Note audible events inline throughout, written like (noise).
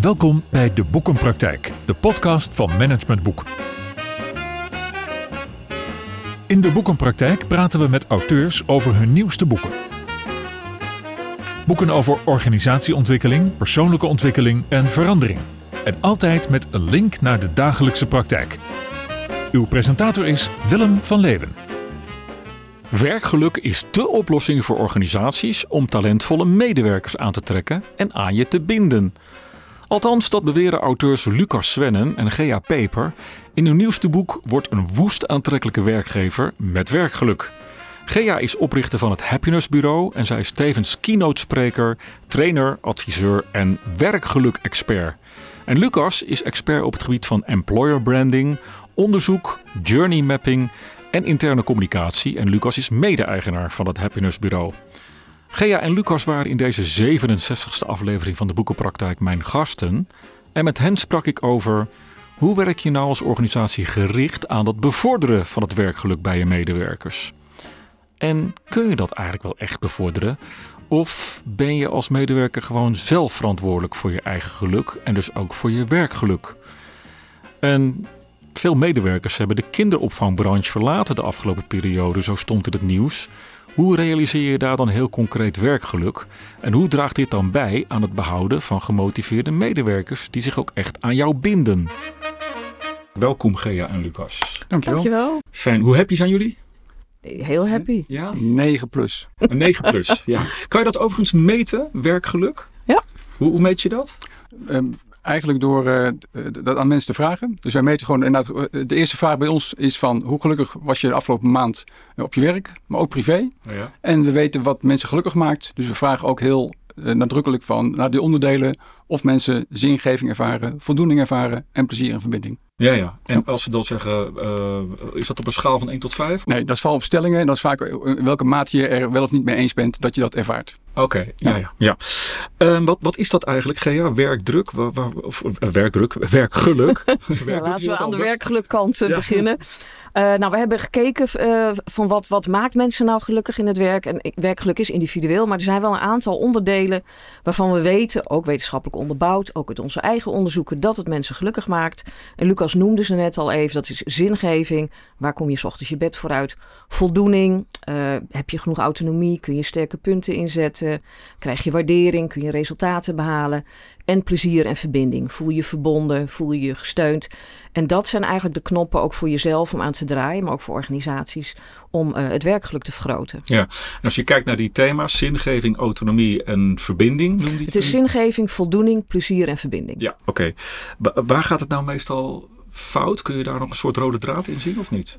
Welkom bij De Boekenpraktijk, de podcast van Management Boek. In De Boekenpraktijk praten we met auteurs over hun nieuwste boeken. Boeken over organisatieontwikkeling, persoonlijke ontwikkeling en verandering. En altijd met een link naar de dagelijkse praktijk. Uw presentator is Willem van Leeuwen. Werkgeluk is de oplossing voor organisaties om talentvolle medewerkers aan te trekken en aan je te binden. Althans, dat beweren auteurs Lucas Svennen en Gea Peper. In hun nieuwste boek wordt een woest aantrekkelijke werkgever met werkgeluk. Gea is oprichter van het Happiness Bureau en zij is tevens keynote-spreker, trainer, adviseur en werkgeluk-expert. En Lucas is expert op het gebied van employer branding, onderzoek, journey mapping en interne communicatie. En Lucas is mede-eigenaar van het Happiness Bureau. Gea en Lucas waren in deze 67ste aflevering van de Boekenpraktijk mijn gasten. En met hen sprak ik over hoe werk je nou als organisatie gericht aan het bevorderen van het werkgeluk bij je medewerkers. En kun je dat eigenlijk wel echt bevorderen? Of ben je als medewerker gewoon zelf verantwoordelijk voor je eigen geluk en dus ook voor je werkgeluk? En veel medewerkers hebben de kinderopvangbranche verlaten de afgelopen periode, zo stond in het nieuws. Hoe realiseer je daar dan heel concreet werkgeluk? En hoe draagt dit dan bij aan het behouden van gemotiveerde medewerkers die zich ook echt aan jou binden? Welkom Gea en Lucas. Dankjewel. Dankjewel. Fijn. Hoe happy zijn jullie? Heel happy. Ja, 9 plus. een 9 plus. ja. Kan je dat overigens meten, werkgeluk? Ja. Hoe, hoe meet je dat? Ehm, eigenlijk door eh, dat aan mensen te vragen. Dus wij meten gewoon inderdaad. eh, De eerste vraag bij ons is van hoe gelukkig was je de afgelopen maand eh, op je werk, maar ook privé. Ja. En we weten wat mensen gelukkig maakt. Dus we vragen ook heel nadrukkelijk van naar die onderdelen of mensen zingeving ervaren, voldoening ervaren en plezier en verbinding. Ja, ja. En als ze dan zeggen, eh, is dat op een schaal van 1 tot 5? Nee, dat is vooral op stellingen en dat is vaak in welke mate je er wel of niet mee eens bent dat je dat ervaart. Oké, ja, ja. ja. Ehm, wat, wat is dat eigenlijk, Gea? Werkdruk? Of, eh, werkdruk? Werkgeluk? (laughs) Laten we aan de werkgelukkant eh, Ja. beginnen. Eh, nou, we hebben gekeken eh, van wat, wat maakt mensen nou gelukkig in het werk. En werkgeluk is individueel, maar er zijn wel een aantal onderdelen waarvan we weten, ook wetenschappelijk onderbouwd, ook uit onze eigen onderzoeken, dat het mensen gelukkig maakt. En Lucas noemde ze net al even, dat is zingeving. Waar kom je 's ochtends je bed vooruit? Voldoening. eh, heb je genoeg autonomie? Kun je sterke punten inzetten? Krijg je waardering? Kun je resultaten behalen? En plezier en verbinding. Voel je verbonden? Voel je je gesteund? En dat zijn eigenlijk de knoppen ook voor jezelf om aan te draaien, maar ook voor organisaties om eh, het werkgeluk te vergroten. En als je kijkt naar die thema's, zingeving, autonomie en verbinding, noem die Het is zingeving, voldoening, plezier en verbinding. Ja, oké. Wa- Waar gaat het nou meestal fout? Kun je daar nog een soort rode draad in zien of niet?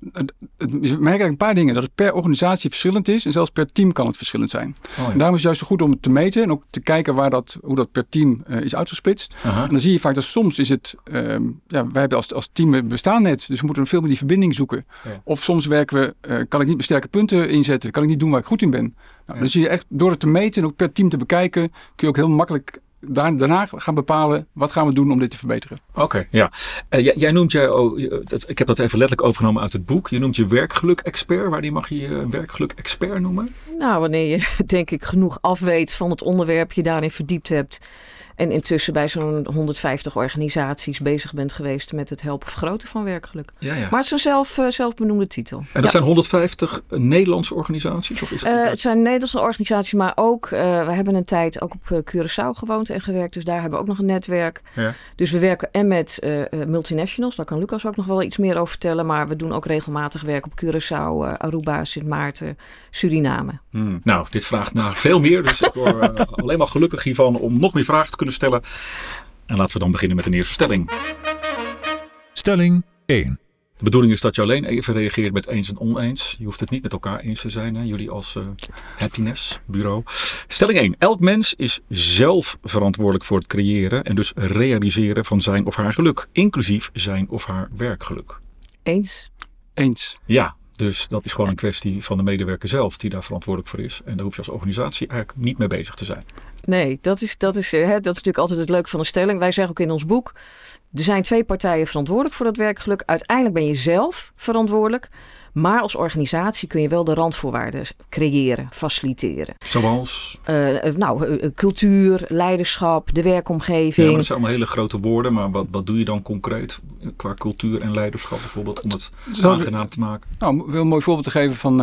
Merken eigenlijk een paar dingen. Dat het per organisatie verschillend is en zelfs per team kan het verschillend zijn. Oh, ja. Daarom is het juist zo goed om het te meten en ook te kijken waar dat, hoe dat per team eh, is uitgesplitst. En dan zie je vaak dat soms is het, ehm, ja, wij hebben als, als team bestaan net, dus we moeten veel meer die verbinding zoeken. Ja. Of soms werken we, eh, kan ik niet mijn sterke punten inzetten, kan ik niet doen waar ik goed in ben. Nou, Ja. Dan zie je echt, door het te meten en ook per team te bekijken, kun je ook heel makkelijk daar, daarna gaan bepalen wat gaan we doen om dit te verbeteren. Oké, ja. Eh, jij, jij noemt jij, oh, je- dat, ik heb dat even letterlijk overgenomen uit het boek. Je noemt je werkgeluk-expert. Wanneer mag je je een werkgeluk-expert noemen? Nou, wanneer je (laughs) denk ik genoeg afweet van het onderwerp, je daarin verdiept hebt. En intussen bij zo'n 150 organisaties bezig bent geweest met het helpen vergroten van werkgeluk. Ja, ja. Maar het is een zelf, eh, zelfbenoemde titel. en dat Ja. zijn 150 Nederlandse organisaties? Of is dat Eh, het zijn Nederlandse organisaties, maar ook, eh, we hebben een tijd ook op eh, Curaçao gewoond en gewerkt. Dus daar hebben we ook nog een netwerk. Ja. Dus we werken en met eh, eh, multinationals, daar kan Lucas ook nog wel iets meer over vertellen. Maar we doen ook regelmatig werk op Curaçao, eh, Aruba, Sint Maarten, Suriname. Hmm, Nou, dit vraagt naar veel meer. Dus ik word eh, (laughs) alleen maar gelukkig hiervan om nog meer vragen te kunnen stellen. En laten we dan beginnen met een eerste stelling. Stelling 1. De bedoeling is dat je alleen even reageert met eens en oneens. Je hoeft het niet met elkaar eens te zijn, hè? jullie als eh, happiness bureau. Stelling 1. Elk mens is zelf verantwoordelijk voor het creëren en dus realiseren van zijn of haar geluk. Inclusief zijn of haar werkgeluk. Eens? Eens. Ja, dus dat is gewoon een kwestie van de medewerker zelf die daar verantwoordelijk voor is. En daar hoef je als organisatie eigenlijk niet mee bezig te zijn. Nee, dat is, dat, is, eh, hè, dat is natuurlijk altijd het leuke van een stelling. Wij zeggen ook in ons boek, er zijn twee partijen verantwoordelijk voor dat werkgeluk. Uiteindelijk ben je zelf verantwoordelijk. Maar als organisatie kun je wel de randvoorwaarden creëren, faciliteren. Zoals? Uh, nou, cultuur, leiderschap, de werkomgeving. Ja, dat zijn allemaal hele grote woorden, maar wat, wat doe je dan concreet qua cultuur en leiderschap bijvoorbeeld om het aangenaam te maken? Nou, om een mooi voorbeeld te geven van,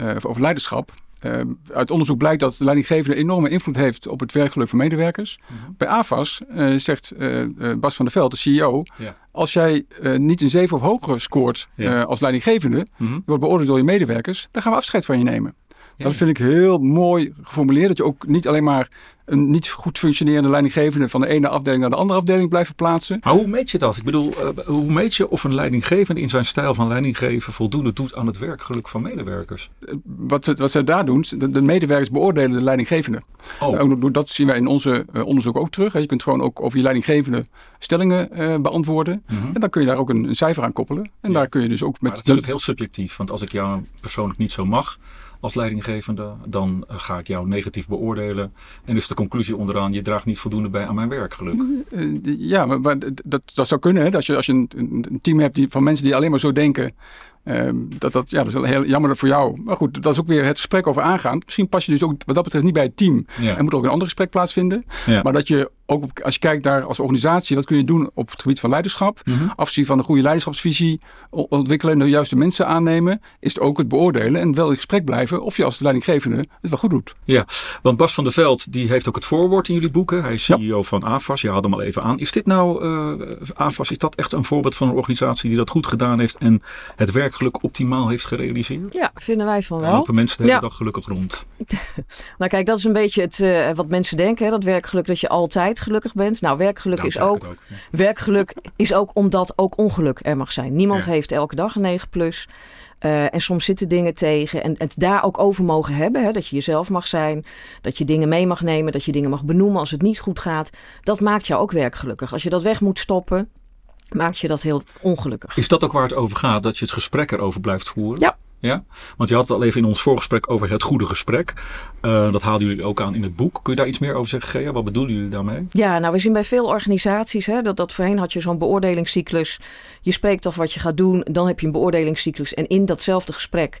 uh, over leiderschap. Uh, uit onderzoek blijkt dat de leidinggevende enorme invloed heeft op het werkgeluk van medewerkers. Mhm. Bij AFAS uh, zegt uh, Bas van der Veld, de CEO, ja. als jij niet een 7 of hoger scoort ja. als leidinggevende, mm je wordt beoordeeld door je medewerkers, dan gaan we afscheid van je nemen. Dat vind ik heel mooi geformuleerd. Dat je ook niet alleen maar een niet goed functionerende leidinggevende van de ene afdeling naar de andere afdeling blijft verplaatsen. Maar hoe meet je dat? Ik bedoel, uh, hoe meet je of een leidinggevende in zijn stijl van leidinggeven voldoende doet aan het werkgeluk van medewerkers? Eh, wat, wat zij daar doen, de, de medewerkers beoordelen de leidinggevende. Oh. dat zien wij in onze uh, onderzoek ook terug. Je kunt gewoon ook over je leidinggevende stellingen uh, beantwoorden. Mm -hmm. En dan kun je daar ook een, een cijfer aan koppelen. En ja. daar kun je dus ook met. Maar dat is natuurlijk heel subjectief, want als ik jou persoonlijk niet zo mag als leidinggevende, dan ga ik jou negatief beoordelen. En dus de conclusie onderaan, je draagt niet voldoende bij aan mijn werkgeluk. Ja, maar, dat, dat zou kunnen. Hè? Als je, als je een, een team hebt die, van mensen die alleen maar zo denken. Uh, dat, dat, ja, dat is heel jammer voor jou. Maar goed, dat is ook weer het gesprek over aangaan. Misschien pas je dus ook wat dat betreft niet bij het team. Ja. Er moet ook een ander gesprek plaatsvinden. Ja. Maar dat je ook als je kijkt naar als organisatie, wat kun je doen op het gebied van leiderschap? Mm -hmm. Afzien van een goede leiderschapsvisie ontwikkelen en de juiste mensen aannemen, is het ook het beoordelen en wel in gesprek blijven of je als leidinggevende het wel goed doet. Ja, want Bas van der Veld die heeft ook het voorwoord in jullie boeken. Hij is CEO ja. van AFAS. Je had hem al even aan. Is dit nou, uh, AFAS, is dat echt een voorbeeld van een organisatie die dat goed gedaan heeft en het werkgeluk optimaal heeft gerealiseerd? Ja, vinden wij van wel. En lopen mensen de hele ja. dag gelukkig rond? (laughs) nou kijk, dat is een beetje het, uh, wat mensen denken. Hè, dat werkgeluk dat je altijd gelukkig bent. Nou, werkgeluk is ook, ook ja. werkgeluk is ook omdat ook ongeluk er mag zijn. Niemand ja. heeft elke dag een 9 plus. Uh, en soms zitten dingen tegen. En het daar ook over mogen hebben. Hè, dat je jezelf mag zijn. Dat je dingen mee mag nemen. Dat je dingen mag benoemen als het niet goed gaat. Dat maakt jou ook werkgelukkig. Als je dat weg moet stoppen, maakt je dat heel ongelukkig. Is dat ook waar het over gaat? Dat je het gesprek erover blijft voeren? Ja. Ja, want je had het al even in ons voorgesprek over het goede gesprek. Uh, dat haalden jullie ook aan in het boek. Kun je daar iets meer over zeggen, Gea? Wat bedoelen jullie daarmee? Ja, nou we zien bij veel organisaties hè, dat, dat voorheen had je zo'n beoordelingscyclus. Je spreekt af wat je gaat doen, dan heb je een beoordelingscyclus. En in datzelfde gesprek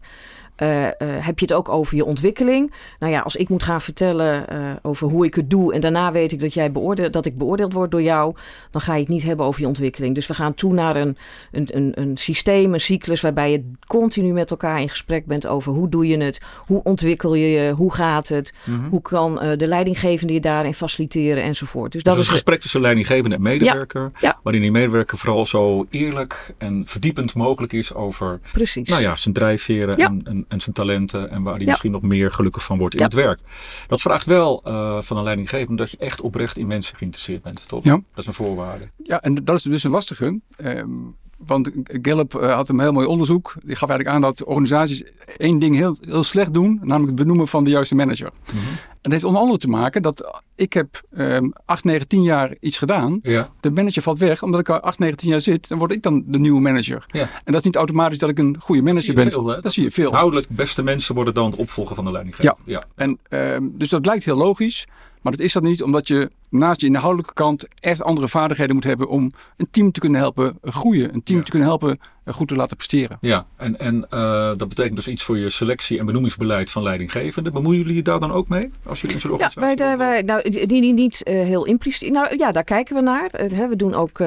uh, uh, heb je het ook over je ontwikkeling. Nou ja, als ik moet gaan vertellen uh, over hoe ik het doe en daarna weet ik dat, jij beoordeeld, dat ik beoordeeld word door jou, dan ga je het niet hebben over je ontwikkeling. Dus we gaan toe naar een, een, een, een systeem, een cyclus waarbij je continu met elkaar in gesprek bent over hoe doe je het, hoe ontwikkel je je, hoe gaat het, mm -hmm. hoe kan de leidinggevende je daarin faciliteren enzovoort. Dus dat dus is een gesprek tussen leidinggevende en medewerker, ja, ja. waarin die medewerker vooral zo eerlijk en verdiepend mogelijk is over Precies. Nou ja, zijn drijfveren ja. en, en en zijn talenten en waar hij ja. misschien nog meer gelukkig van wordt in ja. het werk. Dat vraagt wel uh, van een leidinggevende dat je echt oprecht in mensen geïnteresseerd bent, toch? Ja. Dat is een voorwaarde. Ja, en dat is dus een lastige. Um, want Gallup uh, had een heel mooi onderzoek. Die gaf eigenlijk aan dat organisaties één ding heel, heel slecht doen, namelijk het benoemen van de juiste manager. Mm -hmm. En dat heeft onder andere te maken dat ik heb um, 8, 9, 10 jaar iets gedaan. Ja. De manager valt weg, omdat ik al 8, 9, 10 jaar zit, dan word ik dan de nieuwe manager. Ja. En dat is niet automatisch dat ik een goede manager ben. Dat, dat zie je veel. Inhoudelijk beste mensen worden dan de opvolger van de leidinggevende. Ja. ja. En, um, dus dat lijkt heel logisch. Maar dat is dat niet, omdat je naast je inhoudelijke kant echt andere vaardigheden moet hebben om een team te kunnen helpen groeien. Een team ja. te kunnen helpen goed te laten presteren. Ja, en, en uh, dat betekent dus iets voor je selectie- en benoemingsbeleid van leidinggevenden. Bemoeien jullie daar dan ook mee? Als jullie in zo'n organisatie ja, wij, wij, nou, die, die niet uh, heel impliciet. Nou ja, daar kijken we naar. Uh, we doen ook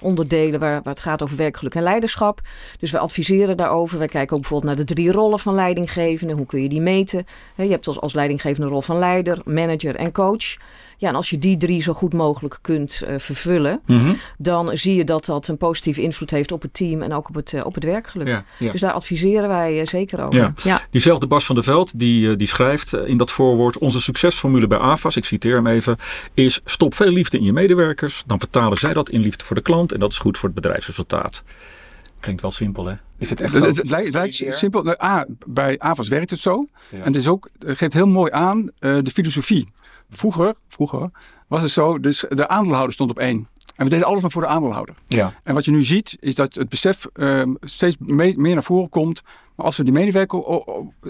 onderdelen waar, waar het gaat over werkgeluk en leiderschap. Dus we adviseren daarover. Wij kijken ook bijvoorbeeld naar de drie rollen van leidinggevenden. Hoe kun je die meten? je hebt als, als leidinggevende rol van leider, manager en coach. Ja, en als je die drie zo goed mogelijk kunt uh, vervullen, Mhm. dan zie je dat dat een positieve invloed heeft op het team en ook op het, uh, op het werkgeluk. Ja, ja. Dus daar adviseren wij uh, zeker over. Ja. ja. Diezelfde Bas van der Veld, die, die schrijft in dat voorwoord: Onze succesformule bij AFAS, ik citeer hem even, is stop veel liefde in je medewerkers. Dan vertalen zij dat in liefde voor de klant en dat is goed voor het bedrijfsresultaat. Klinkt wel simpel, hè? Is het echt het, het, het lijkt, simpel. A, bij AFAS werkt het zo. Ja. En het is ook, het geeft heel mooi aan uh, de filosofie. Vroeger, vroeger was het zo, dus de aandeelhouder stond op één. En we deden alles maar voor de aandeelhouder. Ja. En wat je nu ziet, is dat het besef uh, steeds mee, meer naar voren komt. Maar als we die medewerker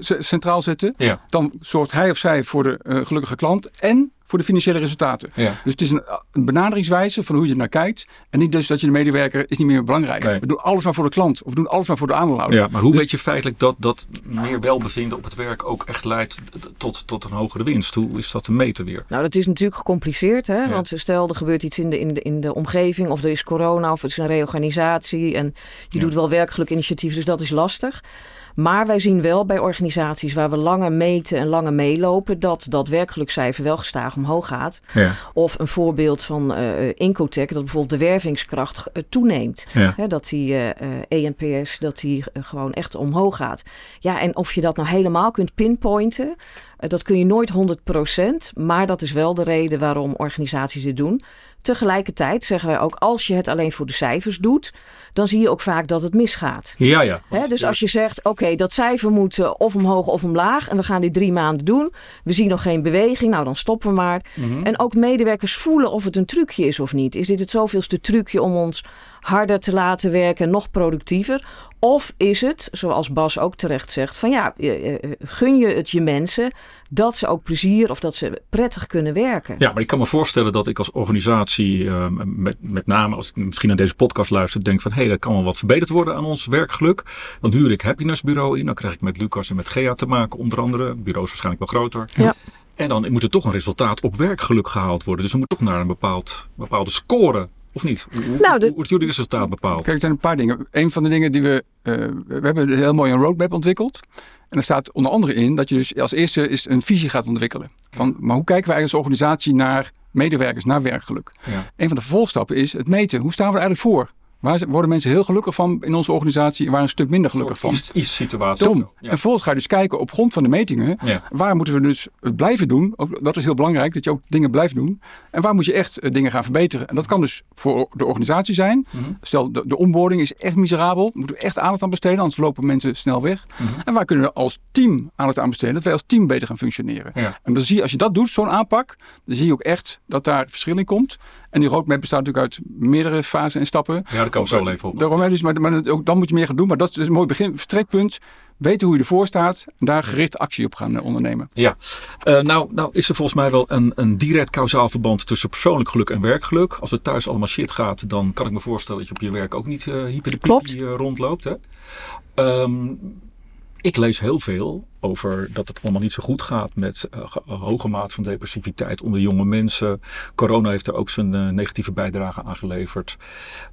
centraal zetten, ja. dan zorgt hij of zij voor de uh, gelukkige klant en voor de financiële resultaten. Ja. Dus het is een, een benaderingswijze van hoe je er naar kijkt. En niet dus dat je de medewerker is niet meer belangrijk. Nee. We doen alles maar voor de klant. Of we doen alles maar voor de aandeelhouder. Ja, maar hoe Dus- weet je feitelijk dat dat meer welbevinden op het werk ook echt leidt tot, tot een hogere winst? Hoe is dat te meten weer? Nou, dat is natuurlijk gecompliceerd. Hè? Ja. Want stel, er gebeurt iets in de, in, de, in de omgeving, of er is corona, of het is een reorganisatie. En je Ja. doet wel werkgeluk initiatief, dus dat is lastig. Maar wij zien wel bij organisaties waar we langer meten en langer meelopen, dat dat werkgelukcijfer wel gestaag omhoog gaat. Ja. Of een voorbeeld van eh Incotec, dat bijvoorbeeld de wervingskracht eh, toeneemt. Ja. Dat die eh, eh, ENPS, dat die eh, gewoon echt omhoog gaat. Ja, en of je dat nou helemaal kunt pinpointen, eh, dat kun je nooit 100%. Maar dat is wel de reden waarom organisaties dit doen. Tegelijkertijd zeggen wij ook, als je het alleen voor de cijfers doet, dan zie je ook vaak dat het misgaat. Ja, ja. Dus als je zegt, oké, dat cijfer moet eh, of omhoog of omlaag en we gaan dit drie maanden doen. We zien nog geen beweging, nou dan stoppen we maar. Mhm. En ook medewerkers voelen of het een trucje is of niet. Is dit het zoveelste trucje om ons harder te laten werken en nog productiever? Of is het, zoals Bas ook terecht zegt, van ja, eh, eh, gun je het je mensen dat ze ook plezier of dat ze prettig kunnen werken? Ja, maar ik kan me voorstellen dat ik als organisatie, eh, met, met name als ik misschien naar deze podcast luister, denk van hé, hey, er kan wel wat verbeterd worden aan ons werkgeluk. Dan huur ik Happiness Bureau in, dan krijg ik met Lucas en met Gea te maken, onder andere. Het bureau is waarschijnlijk wel groter. Ja. En dan moet er toch een resultaat op werkgeluk gehaald worden. Dus er moet toch naar een bepaald, bepaalde score, of niet? Hoe, Nou, de- hoe wordt jullie resultaat bepaald? Kijk, er zijn een paar dingen. Een van de dingen die we... eh, we hebben heel mooi een roadmap ontwikkeld. En er staat onder andere in dat je dus als eerste is een visie gaat ontwikkelen. Van, maar hoe kijken wij als organisatie naar medewerkers, naar werkgeluk? Ja. Een van de vervolgstappen is het meten. Hoe staan we er eigenlijk voor? Waar worden mensen heel gelukkig van in onze organisatie en waar een stuk minder gelukkig van? Is, situatie. Tom. Ja. En vervolgens ga je dus kijken op grond van de metingen. Ja. Waar moeten we dus het blijven doen? Ook, dat is heel belangrijk, dat je ook dingen blijft doen. En waar moet je echt eh, dingen gaan verbeteren? En dat kan dus voor de organisatie zijn. Mhm. Stel, de, de onboarding is echt miserabel. Daar moeten we echt aandacht aan besteden, anders lopen mensen snel weg. Mhm. En waar kunnen we als team aandacht aan besteden? Dat wij als team beter gaan functioneren. Ja. En dan zie je, als je dat doet, zo'n aanpak, dan zie je ook echt dat daar verschil in komt. En die roadmap bestaat natuurlijk uit meerdere fasen en stappen. Ja, daar komen we zo wel even op. Daarom, hè, dus, maar, maar ook, dan moet je meer gaan doen. Maar dat is dus een mooi begin, vertrekpunt. Weten hoe je ervoor staat. En daar gericht actie op gaan eh, ondernemen. Ja, Eh, nou, nou is er volgens mij wel een, een direct kausaal verband tussen persoonlijk geluk en werkgeluk. Als het thuis allemaal shit gaat, dan kan ik me voorstellen dat je op je werk ook niet eh hyper de Klopt. piepie, eh, rondloopt. Hè? Ehm, ik lees heel veel over dat het allemaal niet zo goed gaat met eh, een hoge maat van depressiviteit onder jonge mensen. Corona heeft er ook zijn eh, negatieve bijdrage aan geleverd.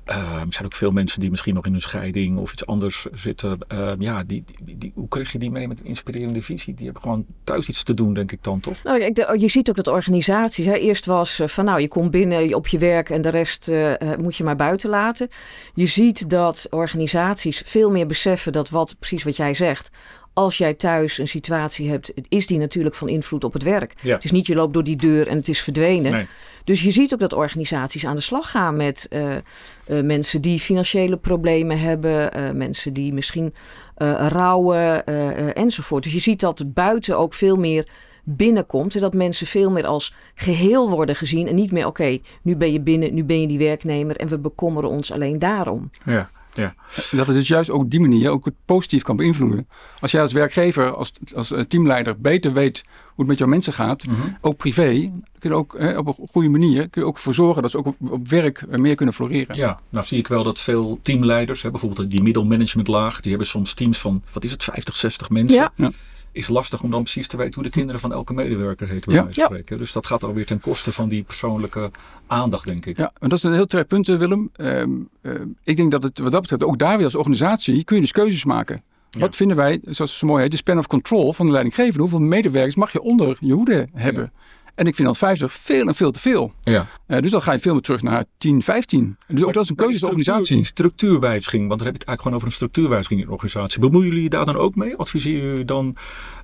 Ehm, er zijn ook veel mensen die misschien nog in een scheiding of iets anders zitten. Ehm, ja, die, die, hoe krijg je die mee met een inspirerende visie? Die hebben gewoon thuis iets te doen, denk ik dan toch? Nou, de- je ziet ook dat organisaties. Eerst was eh, van nou, je komt binnen op je werk en de rest eh, eh, moet je maar buiten laten. Je ziet dat organisaties veel meer beseffen dat wat precies wat jij zegt. Als jij thuis een situatie hebt, is die natuurlijk van invloed op het werk. Ja. Het is niet je loopt door die deur en het is verdwenen. Nee. Dus je ziet ook dat organisaties aan de slag gaan met eh, eh, mensen die financiële problemen hebben, eh, mensen die misschien rouwen enzovoort. Dus je ziet dat het buiten ook veel meer binnenkomt en dat mensen veel meer als geheel worden gezien en niet meer oké, nu ben je binnen, nu ben je die werknemer en we bekommeren ons alleen daarom. Ja, ja. Dat het dus juist ook op die manier ook het positief kan beïnvloeden. Als jij als werkgever, als, als eh, teamleider beter weet hoe het met jouw mensen gaat, Mhm. ook privé, kun je ook hè, op een goede manier kun je ook ervoor zorgen dat ze ook op, op werk eh, meer kunnen floreren. Ja, nou zie ik wel dat veel teamleiders, hè, bijvoorbeeld die middelmanagementlaag, die hebben soms teams van, wat is het, 50, 60 mensen. Ja. Ja. Is lastig om dan precies te weten hoe de kinderen van elke medewerker heet, Ja. spreken. Dus dat gaat alweer ten koste van die persoonlijke aandacht, denk ik. Ja, en dat is een heel terecht punt, eh, Willem. Ehm, eh, ik denk dat het wat dat betreft ook daar weer als organisatie kun je dus keuzes maken. Ja. Wat vinden wij, zoals het zo mooi heet, de span of control van de leidinggevende? Hoeveel medewerkers mag je onder je hoede hebben? En ik vind dat 50 veel en veel te veel. Ja. Eh, dus dan ga je veel meer terug naar 10, 15. Dus ook dat is een keuze van de organisatie. Structuurwijziging, want dan heb je het eigenlijk gewoon over een structuurwijziging in de organisatie. Bemoeien jullie daar dan ook mee? Adviseren jullie dan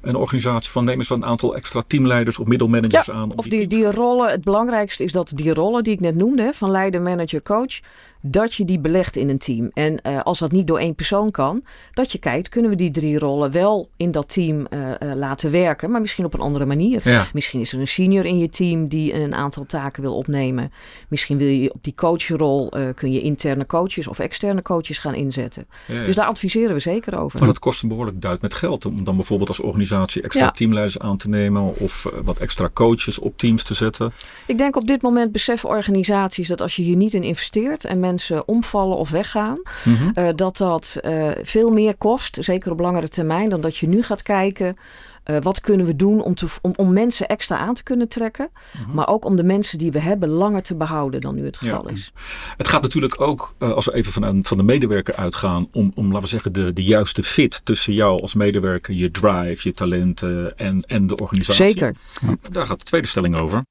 een organisatie van neem eens een aantal extra teamleiders of middelmanagers aan? om Of die, die rollen, het belangrijkste is dat die rollen die ik net noemde, hè, van leider, manager, coach, dat je die belegt in een team. En eh, als dat niet door één persoon kan, dat je kijkt, kunnen we die drie rollen wel in dat team eh, eh, laten werken, maar misschien op een andere manier. Ja. Misschien is er een senior in je team die een aantal taken wil opnemen. Misschien wil je op die coachrol, uh, kun je interne coaches of externe coaches gaan inzetten. Dus daar adviseren we zeker over. Maar dat kost een behoorlijk duit met geld om dan bijvoorbeeld als organisatie extra teamleiders aan te nemen of wat extra coaches op teams te zetten. Ik denk op dit moment beseffen organisaties dat als je hier niet in investeert en mensen omvallen of weggaan, mhm. dat dat veel meer kost, zeker op langere termijn, dan dat je nu gaat kijken. Uh, wat kunnen we doen om, te, om, om mensen extra aan te kunnen trekken. Mhm. Maar ook om de mensen die we hebben langer te behouden dan nu het geval is. Het gaat natuurlijk ook, uh, als we even van, van de medewerker uitgaan, om, om laten we zeggen, de, de juiste fit tussen jou als medewerker, je drive, je talenten en, en de organisatie. Zeker. Daar gaat de tweede stelling over.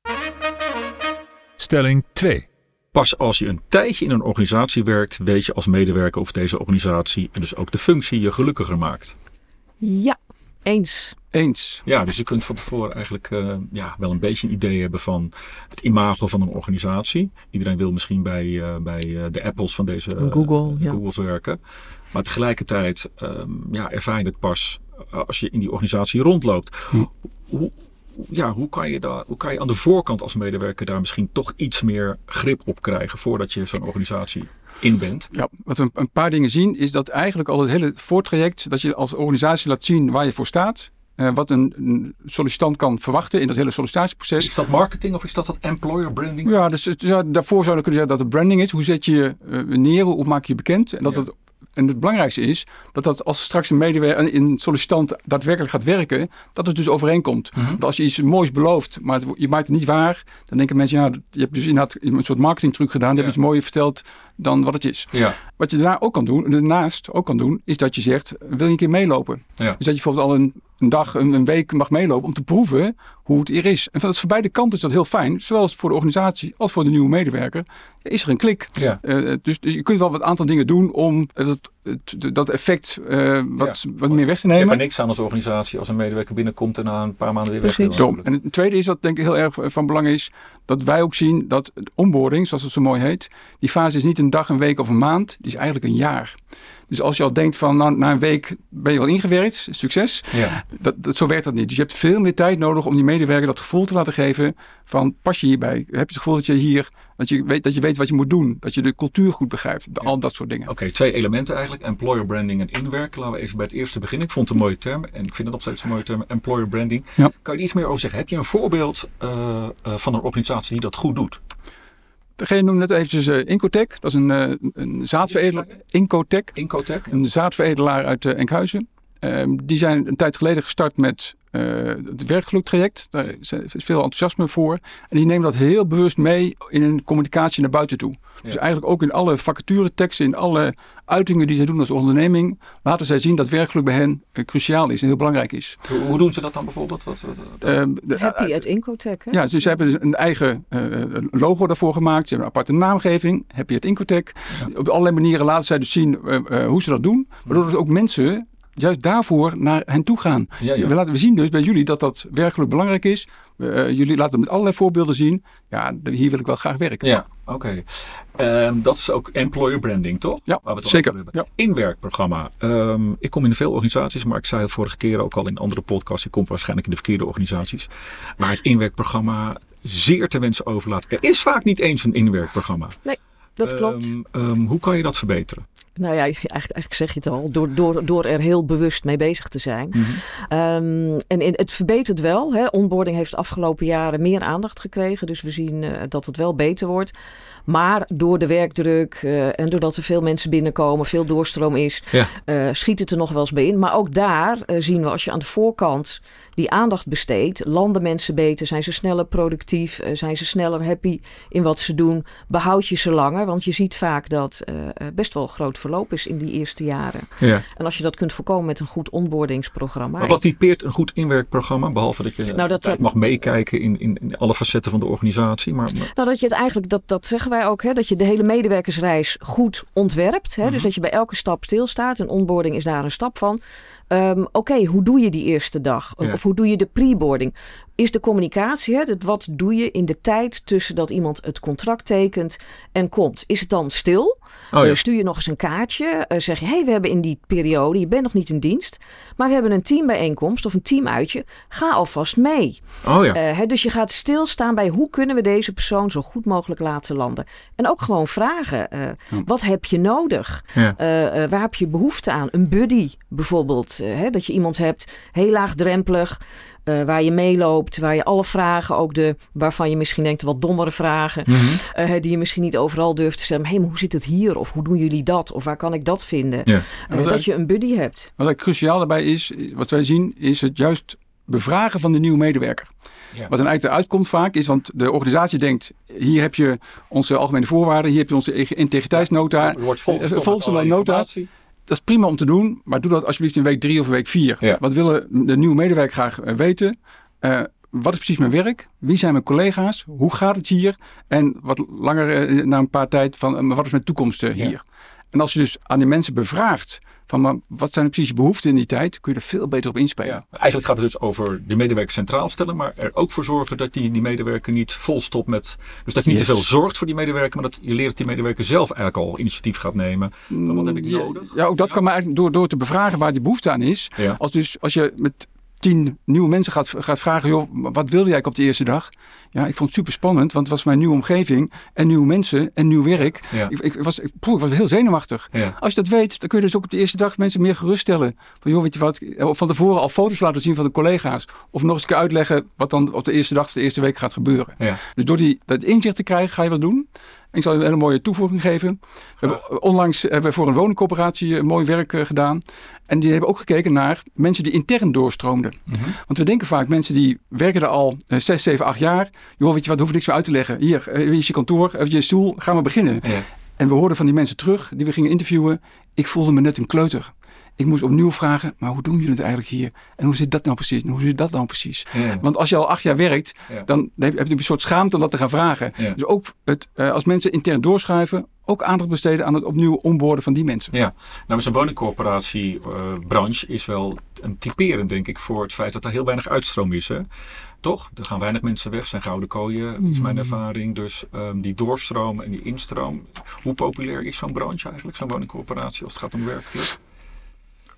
Stelling 2. Pas als je een tijdje in een organisatie werkt, weet je als medewerker of deze organisatie en dus ook de functie je gelukkiger maakt. Ja, eens. Eens. Ja, dus je kunt van tevoren eigenlijk uh, ja, wel een beetje een idee hebben van het imago van een organisatie. Iedereen wil misschien bij, uh, bij uh, de Apples van deze Google, ja. Googles werken. Maar tegelijkertijd um, ja, ervaar je het pas als je in die organisatie rondloopt. Hm. Hoe, ja, hoe, kan je daar, hoe kan je aan de voorkant als medewerker daar misschien toch iets meer grip op krijgen voordat je zo'n organisatie in bent? Ja, wat we een paar dingen zien is dat eigenlijk al het hele voortraject, dat je als organisatie laat zien waar je voor staat. Uh, wat een, een, sollicitant kan verwachten in dat hele sollicitatieproces. Is dat marketing of is dat dat employer branding? Ja, dus, ja daarvoor zou je kunnen zeggen dat het branding is. Hoe zet je je uh, neer? Hoe maak je je bekend? En dat het en het belangrijkste is dat, dat als straks een medewerker, een sollicitant daadwerkelijk gaat werken, dat het dus overeenkomt. Mm Dat als je iets moois belooft, maar je maakt het niet waar, dan denken mensen, ja, je hebt dus inderdaad een soort marketingtruc gedaan, je hebt iets mooier verteld dan wat het is. Ja. Wat je daarna ook kan doen, daarnaast ook kan doen, is dat je zegt, wil je een keer meelopen? Ja. Dus dat je bijvoorbeeld al een, een dag, een, een, week mag meelopen om te proeven hoe het hier is. En dat voor beide kanten is dat heel fijn, zowel voor de organisatie als voor de nieuwe medewerker. Is er een klik. Ja. Uh, dus, dus je kunt wel wat aantal dingen doen om het, dat effect uh, wat, wat meer weg te nemen. Je hebt er niks aan als organisatie als een medewerker binnenkomt en na een paar maanden weer Precies. weg En het tweede is, wat denk ik heel erg van belang is, dat wij ook zien dat onboarding, zoals het zo mooi heet, die fase is niet een dag, een week of een maand, die is eigenlijk een jaar. Dus als je al denkt van nou, na een week ben je wel ingewerkt, succes. Ja. Dat, dat, zo werkt dat niet. Dus je hebt veel meer tijd nodig om die medewerker dat gevoel te laten geven van pas je hierbij. Heb je het gevoel dat je hier, dat je weet, dat je weet wat je moet doen. Dat je de cultuur goed begrijpt. Al dat soort dingen. Oké, twee elementen eigenlijk. Employer branding en inwerk. Laten we even bij het eerste beginnen. Ik vond het een mooie term en ik vind het nog steeds een mooie term. Employer branding. Ja. Kan je er iets meer over zeggen? Heb je een voorbeeld uh, uh, van een organisatie die dat goed doet? Degene noemde net eventjes uh, Incotec. Dat is een, uh, een zaadveredelaar. Incotec. Incotec. Een zaadveredelaar uit uh, Enkhuizen. Ehm, die zijn een tijd geleden gestart met het werkgeluktraject. Daar is veel enthousiasme voor. En die nemen dat heel bewust mee in hun communicatie naar buiten toe. Ja. Dus eigenlijk ook in alle vacatureteksten, in alle uitingen die zij doen als onderneming, laten zij zien dat werkgeluk bij hen cruciaal is en heel belangrijk is. Hoe, hoe doen ze dat dan bijvoorbeeld? Wat, wat, wat uh, de, Happy at Incotec. Hè? Ja, dus ze hebben een eigen uh, logo daarvoor gemaakt. Ze hebben een aparte naamgeving, Happy at Incotec. Ja. Op allerlei manieren laten zij dus zien uh, hoe ze dat doen. Waardoor dus ook mensen juist daarvoor naar hen toe gaan. Ja, ja. We, laten, we zien dus bij jullie dat dat werkelijk belangrijk is. Uh, jullie laten met allerlei voorbeelden zien. Ja, hier wil ik wel graag werken. Ja, oké. Okay. Um, dat is ook employer branding, toch? Ja, Waar we het zeker. Ja. Inwerkprogramma. Um, ik kom in veel organisaties, maar ik zei het vorige keer ook al in andere podcasts. Ik kom waarschijnlijk in de verkeerde organisaties. Maar het inwerkprogramma zeer te wensen overlaat. Er is vaak niet eens een inwerkprogramma. Nee, dat klopt. Um, hoe kan je dat verbeteren? Nou ja, (laughs) eigenlijk, eigenlijk zeg je het al, door, door, door er heel bewust mee bezig te zijn. Mm -hmm. um, en in, het verbetert wel. Hè. Onboarding heeft de afgelopen jaren meer aandacht gekregen. Dus we zien uh, dat het wel beter wordt. Maar door de werkdruk uh, en doordat er veel mensen binnenkomen, veel doorstroom is, ja. uh, schiet het er nog wel eens bij in. Maar ook daar zien we als je aan de voorkant die aandacht besteedt, landen mensen beter, zijn ze sneller productief, zijn ze sneller happy in wat ze doen, behoud je ze langer. Want je ziet vaak dat best wel groot verloop is in die eerste jaren. Ja. En als je dat kunt voorkomen met een goed onboardingsprogramma. Maar wat typeert een goed inwerkprogramma? Behalve dat je nou, dat, mag meekijken in, in, in, alle facetten van de organisatie. Maar, maar... Nou, dat je het eigenlijk, dat, dat zeggen wij ook, hè, dat je de hele medewerkersreis goed ontwerpt. Hè, Mhm. Dus dat je bij elke stap stilstaat. En onboarding is daar een stap van. Ehm, Oké, hoe doe je die eerste dag? Ja. Of hoe doe je de preboarding? Is de communicatie, hè, dat wat doe je in de tijd tussen dat iemand het contract tekent en komt? Is het dan stil? Oh ja. Eh, stuur je nog eens een kaartje? Eh, zeg je, hey, we hebben in die periode, je bent nog niet in dienst, maar we hebben een teambijeenkomst of een teamuitje. Ga alvast mee. Oh ja. Eh, hè, dus je gaat stilstaan bij hoe kunnen we deze persoon zo goed mogelijk laten landen. En ook gewoon vragen, wat heb je nodig? Ja. Waar heb je behoefte aan? Een buddy bijvoorbeeld. hè, dat je iemand hebt, heel laagdrempelig, waar je meeloopt, waar je alle vragen, ook de waarvan je misschien denkt wat dommere vragen, Mhm. die je misschien niet overal durft te stellen. Hé, maar hoe zit het hier? Of hoe doen jullie dat? Of waar kan ik dat vinden? Ja. Eh, dat je een buddy hebt. Wat cruciaal daarbij is, wat wij zien, is het juist bevragen van de nieuwe medewerker. Ja. Wat dan eigenlijk eruit komt vaak is, want de organisatie denkt, hier heb je onze algemene voorwaarden, hier heb je onze integriteitsnota. Er wordt Eh, volgens met de allerlei nota. informatie. Dat is prima om te doen, maar doe dat alsjeblieft in week drie of week vier. Ja. Wat willen de nieuwe medewerker graag eh, weten? Eh, wat is precies mijn werk? Wie zijn mijn collega's? Hoe gaat het hier? En wat langer eh, na een paar tijd van eh, maar wat is mijn toekomst eh, Ja. hier? En als je dus aan die mensen bevraagt van wat zijn precies je behoeften in die tijd, kun je er veel beter op inspelen. Ja. Eigenlijk gaat het dus over de medewerker centraal stellen, maar er ook voor zorgen dat die, die medewerker niet volstopt met. Dus dat je niet Yes. te veel zorgt voor die medewerker, maar dat je leert dat die medewerker zelf eigenlijk al initiatief gaat nemen. Van wat heb ik Ja, nodig? Ja, ook dat kan maar door, door te bevragen waar die behoefte aan is. Als, dus, als je met tien nieuwe mensen gaat, gaat vragen, joh, wat wilde jij op de eerste dag? Ja, ik vond het super spannend, want het was mijn nieuwe omgeving en nieuwe mensen en nieuw werk. Ja. Ik, ik, was, ik, poeh, ik was heel zenuwachtig. Ja. Als je dat weet, dan kun je dus ook op de eerste dag mensen meer geruststellen. Van joh, weet je wat, of van tevoren al foto's laten zien van de collega's. Of nog eens een keer uitleggen wat dan op de eerste dag of de eerste week gaat gebeuren. Ja. Dus door die, dat inzicht te krijgen, ga je wat doen. En ik zal je een hele mooie toevoeging geven. We hebben, onlangs hebben we voor een woningcoöperatie eh, mooi werk eh, gedaan. En die hebben ook gekeken naar mensen die intern doorstroomden. Want we denken vaak, mensen die werken er al eh, zes, zeven, acht jaar. Joh, weet je wat, hoef ik niks meer uit te leggen. Hier, eh, hier is je kantoor, je stoel, gaan we beginnen. Ja. En we hoorden van die mensen terug, die we gingen interviewen. Ik voelde me net een kleuter. Ik moest opnieuw vragen, maar hoe doen jullie het eigenlijk hier? En hoe zit dat nou precies? En hoe zit dat nou precies? Ja. Want als je al acht jaar werkt, Ja. dan heb je een soort schaamte om dat te gaan vragen. Ja. Dus ook het, eh, als mensen intern doorschuiven, ook aandacht besteden aan het opnieuw onboorden van die mensen. Ja, nou, zo'n woningcorporatiebranche is wel een typerend, denk ik, voor het feit dat er heel weinig uitstroom is. Hè? Toch? Er gaan weinig mensen weg, zijn gouden kooien, is mijn ervaring. Dus ehm, die doorstroom en die instroom. Hoe populair is zo'n branche eigenlijk, zo'n woningcorporatie, als het gaat om werkgeluk?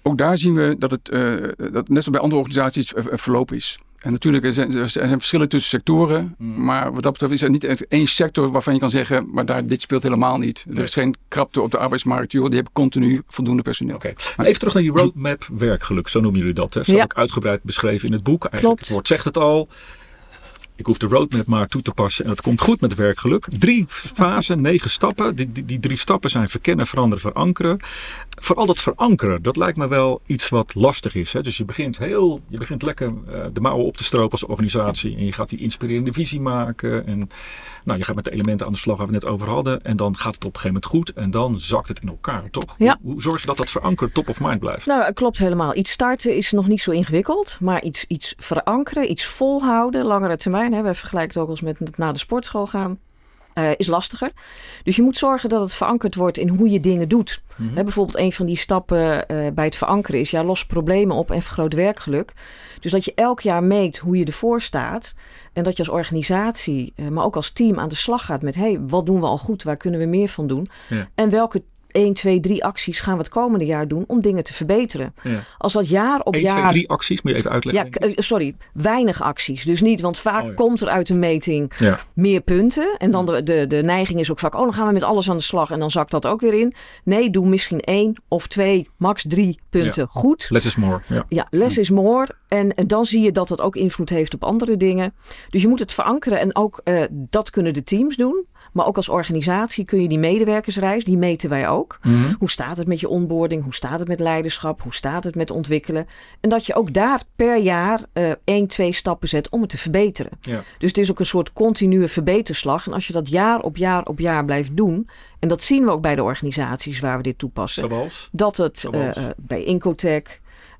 Ook daar zien we dat het, eh, dat net zoals bij andere organisaties, een verloop is. En natuurlijk er zijn er zijn verschillen tussen sectoren. Mm. Maar wat dat betreft is er niet echt één sector waarvan je kan zeggen, maar daar, dit speelt helemaal niet. Er is geen krapte op de arbeidsmarkt. Joh, die hebben continu voldoende personeel. Oké, maar even terug naar die roadmap werkgeluk, zo noemen jullie dat. Hè? Staat Ja. ook uitgebreid beschreven in het boek. Eigenlijk, Klopt. het woord zegt het al. Ik hoef de roadmap maar toe te passen en het komt goed met werkgeluk. Drie fasen, negen stappen. Die, die, die drie stappen zijn verkennen, veranderen, verankeren. Vooral dat verankeren, dat lijkt me wel iets wat lastig is. Hè? Dus je begint, heel, je begint lekker eh, de mouwen op te stropen als organisatie. En je gaat die inspirerende visie maken. En nou, je gaat met de elementen aan de slag waar we het net over hadden. En dan gaat het op een gegeven moment goed. En dan zakt het in elkaar, toch? Ja. Hoe, hoe zorg je dat dat verankerd top of mind blijft? Nou, klopt helemaal. Iets starten is nog niet zo ingewikkeld, maar iets, iets verankeren, iets volhouden, langere termijn. Hè, wij vergelijken het ook als met naar de sportschool gaan. eh, is lastiger. Dus je moet zorgen dat het verankerd wordt in hoe je dingen doet. Mhm. Hè, bijvoorbeeld een van die stappen eh, bij het verankeren is... ja, los problemen op en vergroot werkgeluk. Dus dat je elk jaar meet hoe je ervoor staat... en dat je als organisatie, eh, maar ook als team aan de slag gaat met... hé, hey, wat doen we al goed? Waar kunnen we meer van doen? Ja. En welke 1, 2, 3 acties gaan we het komende jaar doen... om dingen te verbeteren? Ja. Als dat jaar op 1, jaar... 2, 3 acties, moet je even uitleggen. Ja, eh, sorry, weinig acties. Dus niet, want vaak Oh ja. komt er uit een meting Ja. meer punten. En dan de, de, de neiging is ook vaak, oh, dan gaan we met alles aan de slag en dan zakt dat ook weer in. Nee, doe misschien één of twee, max drie punten goed. Less is more. Ja. Ja, less is more. En, en dan zie je dat dat ook invloed heeft op andere dingen. Dus je moet het verankeren en ook eh, dat kunnen de teams doen. Maar ook als organisatie kun je die medewerkersreis, die meten wij ook. Mhm. Hoe staat het met je onboarding? Hoe staat het met leiderschap? Hoe staat het met ontwikkelen? En dat je ook daar per jaar eh één, twee stappen zet om het te verbeteren. Ja. Dus het is ook een soort continue verbeterslag. En als je dat jaar op jaar op jaar blijft doen, en dat zien we ook bij de organisaties waar we dit toepassen, Zoals? dat het eh, eh, bij Incotech,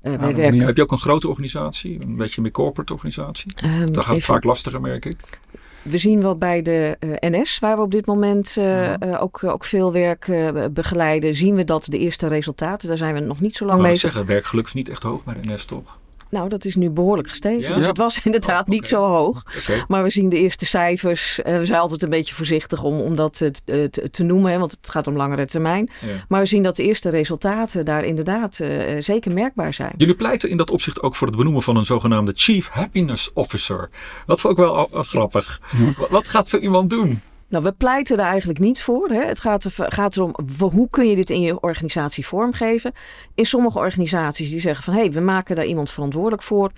eh, wij werken. Heb je ook een grote organisatie? Een beetje meer corporate organisatie? ehm, Dan gaat het even- vaak lastiger, merk ik. We zien wel bij de uh, NS, waar we op dit moment uh, ja. uh, ook, ook veel werk begeleiden, zien we dat de eerste resultaten, daar zijn we nog niet zo lang mee. bezig. zeggen, werkgeluk is niet echt hoog bij de NS, toch? Nou, dat is nu behoorlijk gestegen. Ja? Dus het was inderdaad oh, okay. niet zo hoog. Okay. Maar we zien de eerste cijfers. Uh, we zijn altijd een beetje voorzichtig om, om dat te, te, te noemen, hè, want het gaat om langere termijn. Ja. Maar we zien dat de eerste resultaten daar inderdaad uh, zeker merkbaar zijn. Jullie pleiten in dat opzicht ook voor het benoemen van een zogenaamde Chief Happiness Officer. Dat vond ik wel uh, grappig. Hm. Wat gaat zo iemand doen? Nou, we pleiten er eigenlijk niet voor. Hè. Het gaat, er, gaat erom, hoe kun je dit in je organisatie vormgeven? In sommige organisaties die zeggen van... hé, hey, we maken daar iemand verantwoordelijk voor...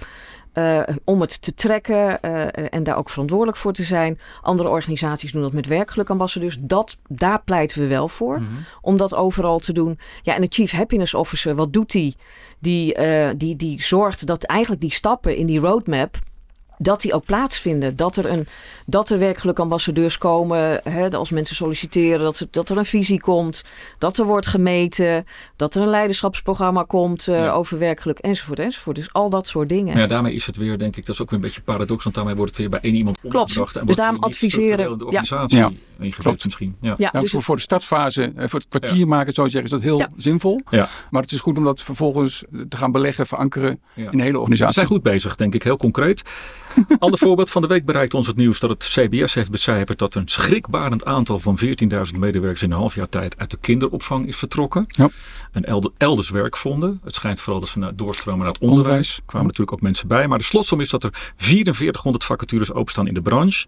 Uh, om het te trekken uh, en daar ook verantwoordelijk voor te zijn. Andere organisaties doen dat met werkgelukambassadeurs. Dat, daar pleiten we wel voor. Mm-hmm. Om dat overal te doen. Ja, en de Chief Happiness Officer, wat doet die? Die, uh, die, die zorgt dat eigenlijk die stappen in die roadmap dat die ook plaatsvinden. Dat er, een, dat er werkelijk ambassadeurs komen, hè, als mensen solliciteren, dat, ze, dat er een visie komt, dat er wordt gemeten, dat er een leiderschapsprogramma komt uh, ja. over werkelijk enzovoort enzovoort. Dus al dat soort dingen. Nou ja, daarmee is het weer, denk ik, dat is ook weer een beetje paradox, want daarmee wordt het weer bij één iemand ondergebracht. En dus daarom adviseren. De organisatie ja. ingebed misschien. Ja. Ja, ja dus voor, voor de startfase, voor het kwartier maken, zou je zeggen, is dat heel zinvol. Ja. Maar het is goed om dat vervolgens te gaan beleggen, verankeren in de hele organisatie. We zijn goed bezig, denk ik, heel concreet. (laughs) Ander voorbeeld van de week bereikt ons het nieuws dat het CBS heeft becijferd dat een schrikbarend aantal van 14.000 medewerkers in een half jaar tijd uit de kinderopvang is vertrokken. Ja. En elders werk vonden. Het schijnt vooral dat ze naar doorstromen naar het onderwijs. onderwijs. kwamen natuurlijk ook mensen bij. Maar de slotsom is dat er 4400 vacatures openstaan in de branche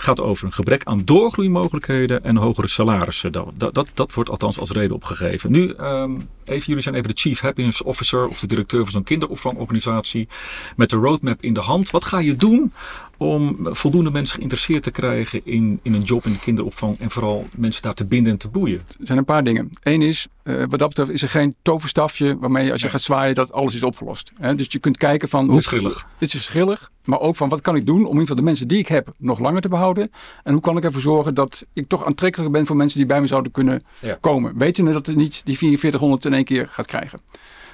gaat over een gebrek aan doorgroeimogelijkheden en hogere salarissen. Dat, dat, dat, wordt althans als reden opgegeven. Nu, um, even, jullie zijn even de Chief Happiness Officer of de directeur van zo'n kinderopvangorganisatie met de roadmap in de hand. Wat ga je doen om voldoende mensen geïnteresseerd te krijgen in, in een job in de kinderopvang en vooral mensen daar te binden en te boeien? Er zijn een paar dingen. Eén is, uh, wat dat betreft is er geen toverstafje waarmee je als je nee. gaat zwaaien dat alles is opgelost. Dus je kunt kijken van... Dit is schillig. Dit is verschillig. Maar ook van wat kan ik doen om in ieder geval de mensen die ik heb nog langer te behouden. En hoe kan ik ervoor zorgen dat ik toch aantrekkelijker ben voor mensen die bij me zouden kunnen ja. komen. Wetende dat het niet die 4400 in één keer gaat krijgen.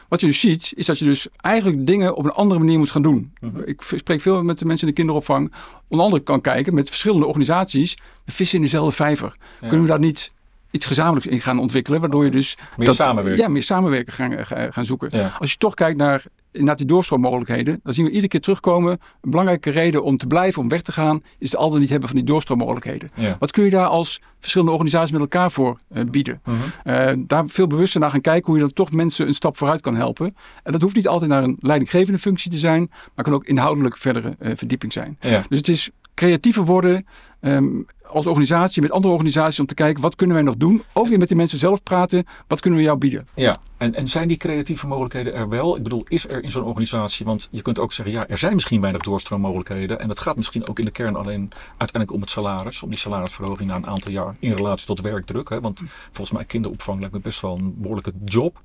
Wat je dus ziet, is dat je dus eigenlijk dingen op een andere manier moet gaan doen. Mm-hmm. Ik spreek veel met de mensen in de kinderopvang. Onder andere kan kijken met verschillende organisaties. We vissen in dezelfde vijver. Ja. Kunnen we daar niet iets gezamenlijks in gaan ontwikkelen. Waardoor je dus... Meer dat, samenwerken. Ja, meer samenwerken gaan, gaan zoeken. Ja. Als je toch kijkt naar, naar die doorstroommogelijkheden. Dan zien we iedere keer terugkomen. Een belangrijke reden om te blijven, om weg te gaan. Is het altijd niet hebben van die doorstroommogelijkheden. Ja. Wat kun je daar als verschillende organisaties met elkaar voor uh, bieden? Uh-huh. Uh, daar veel bewuster naar gaan kijken. Hoe je dan toch mensen een stap vooruit kan helpen. En dat hoeft niet altijd naar een leidinggevende functie te zijn. Maar kan ook inhoudelijk verdere verdieping zijn. Ja. Dus het is creatiever worden. Um, als organisatie met andere organisaties om te kijken wat kunnen wij nog doen. Ook weer met de mensen zelf praten. Wat kunnen we jou bieden? Ja, en, en zijn die creatieve mogelijkheden er wel? Ik bedoel, is er in zo'n organisatie, want je kunt ook zeggen, ja, er zijn misschien weinig doorstroommogelijkheden. En het gaat misschien ook in de kern alleen uiteindelijk om het salaris. Om die salarisverhoging na een aantal jaar in relatie tot werkdruk. Hè? Want volgens mij kinderopvang lijkt me best wel een behoorlijke job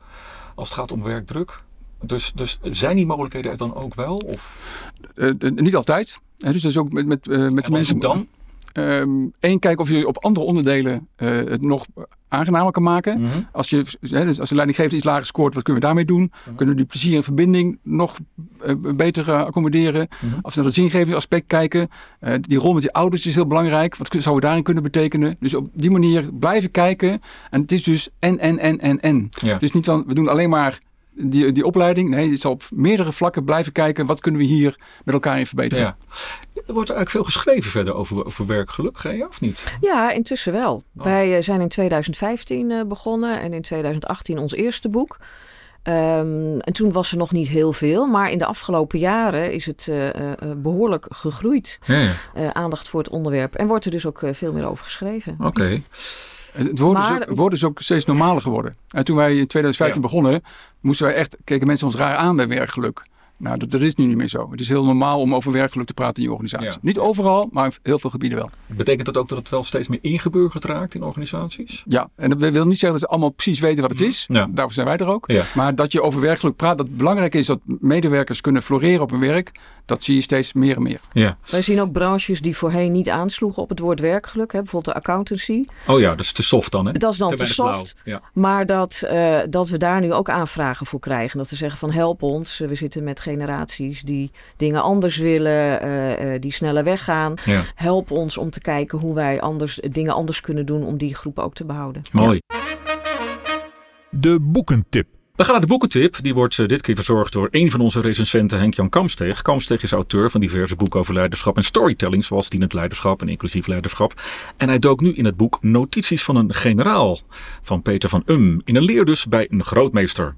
als het gaat om werkdruk. Dus, dus zijn die mogelijkheden er dan ook wel? Of? Uh, niet altijd. En dus, dus ook met, met, uh, met de mensen. dan? Eén, um, kijken of je op andere onderdelen uh, het nog aangenamer kan maken. Mm-hmm. Als, je, hè, dus als de leidinggever iets lager scoort, wat kunnen we daarmee doen? Mm-hmm. Kunnen we die plezier en verbinding nog uh, beter accommoderen? Mm-hmm. Als we naar het zingevingsaspect kijken. Uh, die rol met die ouders is heel belangrijk. Wat zouden we daarin kunnen betekenen? Dus op die manier blijven kijken. En het is dus en, en, en, en, en. Ja. Dus niet van, we doen alleen maar die, die opleiding. Nee, je zal op meerdere vlakken blijven kijken. Wat kunnen we hier met elkaar in verbeteren? Ja. Er wordt er eigenlijk veel geschreven verder over, over werkgeluk, Gea, of niet? Ja, intussen wel. Oh. Wij zijn in 2015 uh, begonnen en in 2018 ons eerste boek. Um, en toen was er nog niet heel veel, maar in de afgelopen jaren is het uh, uh, behoorlijk gegroeid. Ja, ja. Uh, aandacht voor het onderwerp. En wordt er dus ook veel meer over geschreven. Oké. Okay. Het woord, maar, is ook, woord is ook steeds normaler geworden. En toen wij in 2015 ja. begonnen, moesten wij echt, keken mensen ons raar aan bij werkgeluk. Nou, dat, dat, is nu niet meer zo. Het is heel normaal om over werkgeluk te praten in je organisatie. Ja. Niet overal, maar in heel veel gebieden wel. Betekent dat ook dat het wel steeds meer ingeburgerd raakt in organisaties? Ja, en dat wil niet zeggen dat ze allemaal precies weten wat het is. Ja. Daarvoor zijn wij er ook. Ja. Maar dat je over werkgeluk praat, dat het belangrijk is dat medewerkers kunnen floreren op hun werk. Dat zie je steeds meer en meer. Ja. Wij zien ook branches die voorheen niet aansloegen op het woord werkgeluk. Hè? Bijvoorbeeld de accountancy. Oh ja, dat is te soft dan. Hè? Dat is dan te soft. Ja. Maar dat, uh, dat we daar nu ook aanvragen voor krijgen. Dat we zeggen van help ons. We zitten met generaties die dingen anders willen, eh, eh, die sneller weggaan. Ja. Help ons om te kijken hoe wij anders, dingen anders kunnen doen om die groep ook te behouden. Mooi. De boekentip. We gaan naar de boekentip. Die wordt eh, dit keer verzorgd door een van onze recensenten, Henk-Jan Kamsteeg. Kamsteeg is auteur van diverse boeken over leiderschap en storytelling, zoals dienend leiderschap en inclusief leiderschap. En hij dook nu in het boek Notities van een generaal van Peter van Um, in een leer dus bij een grootmeester.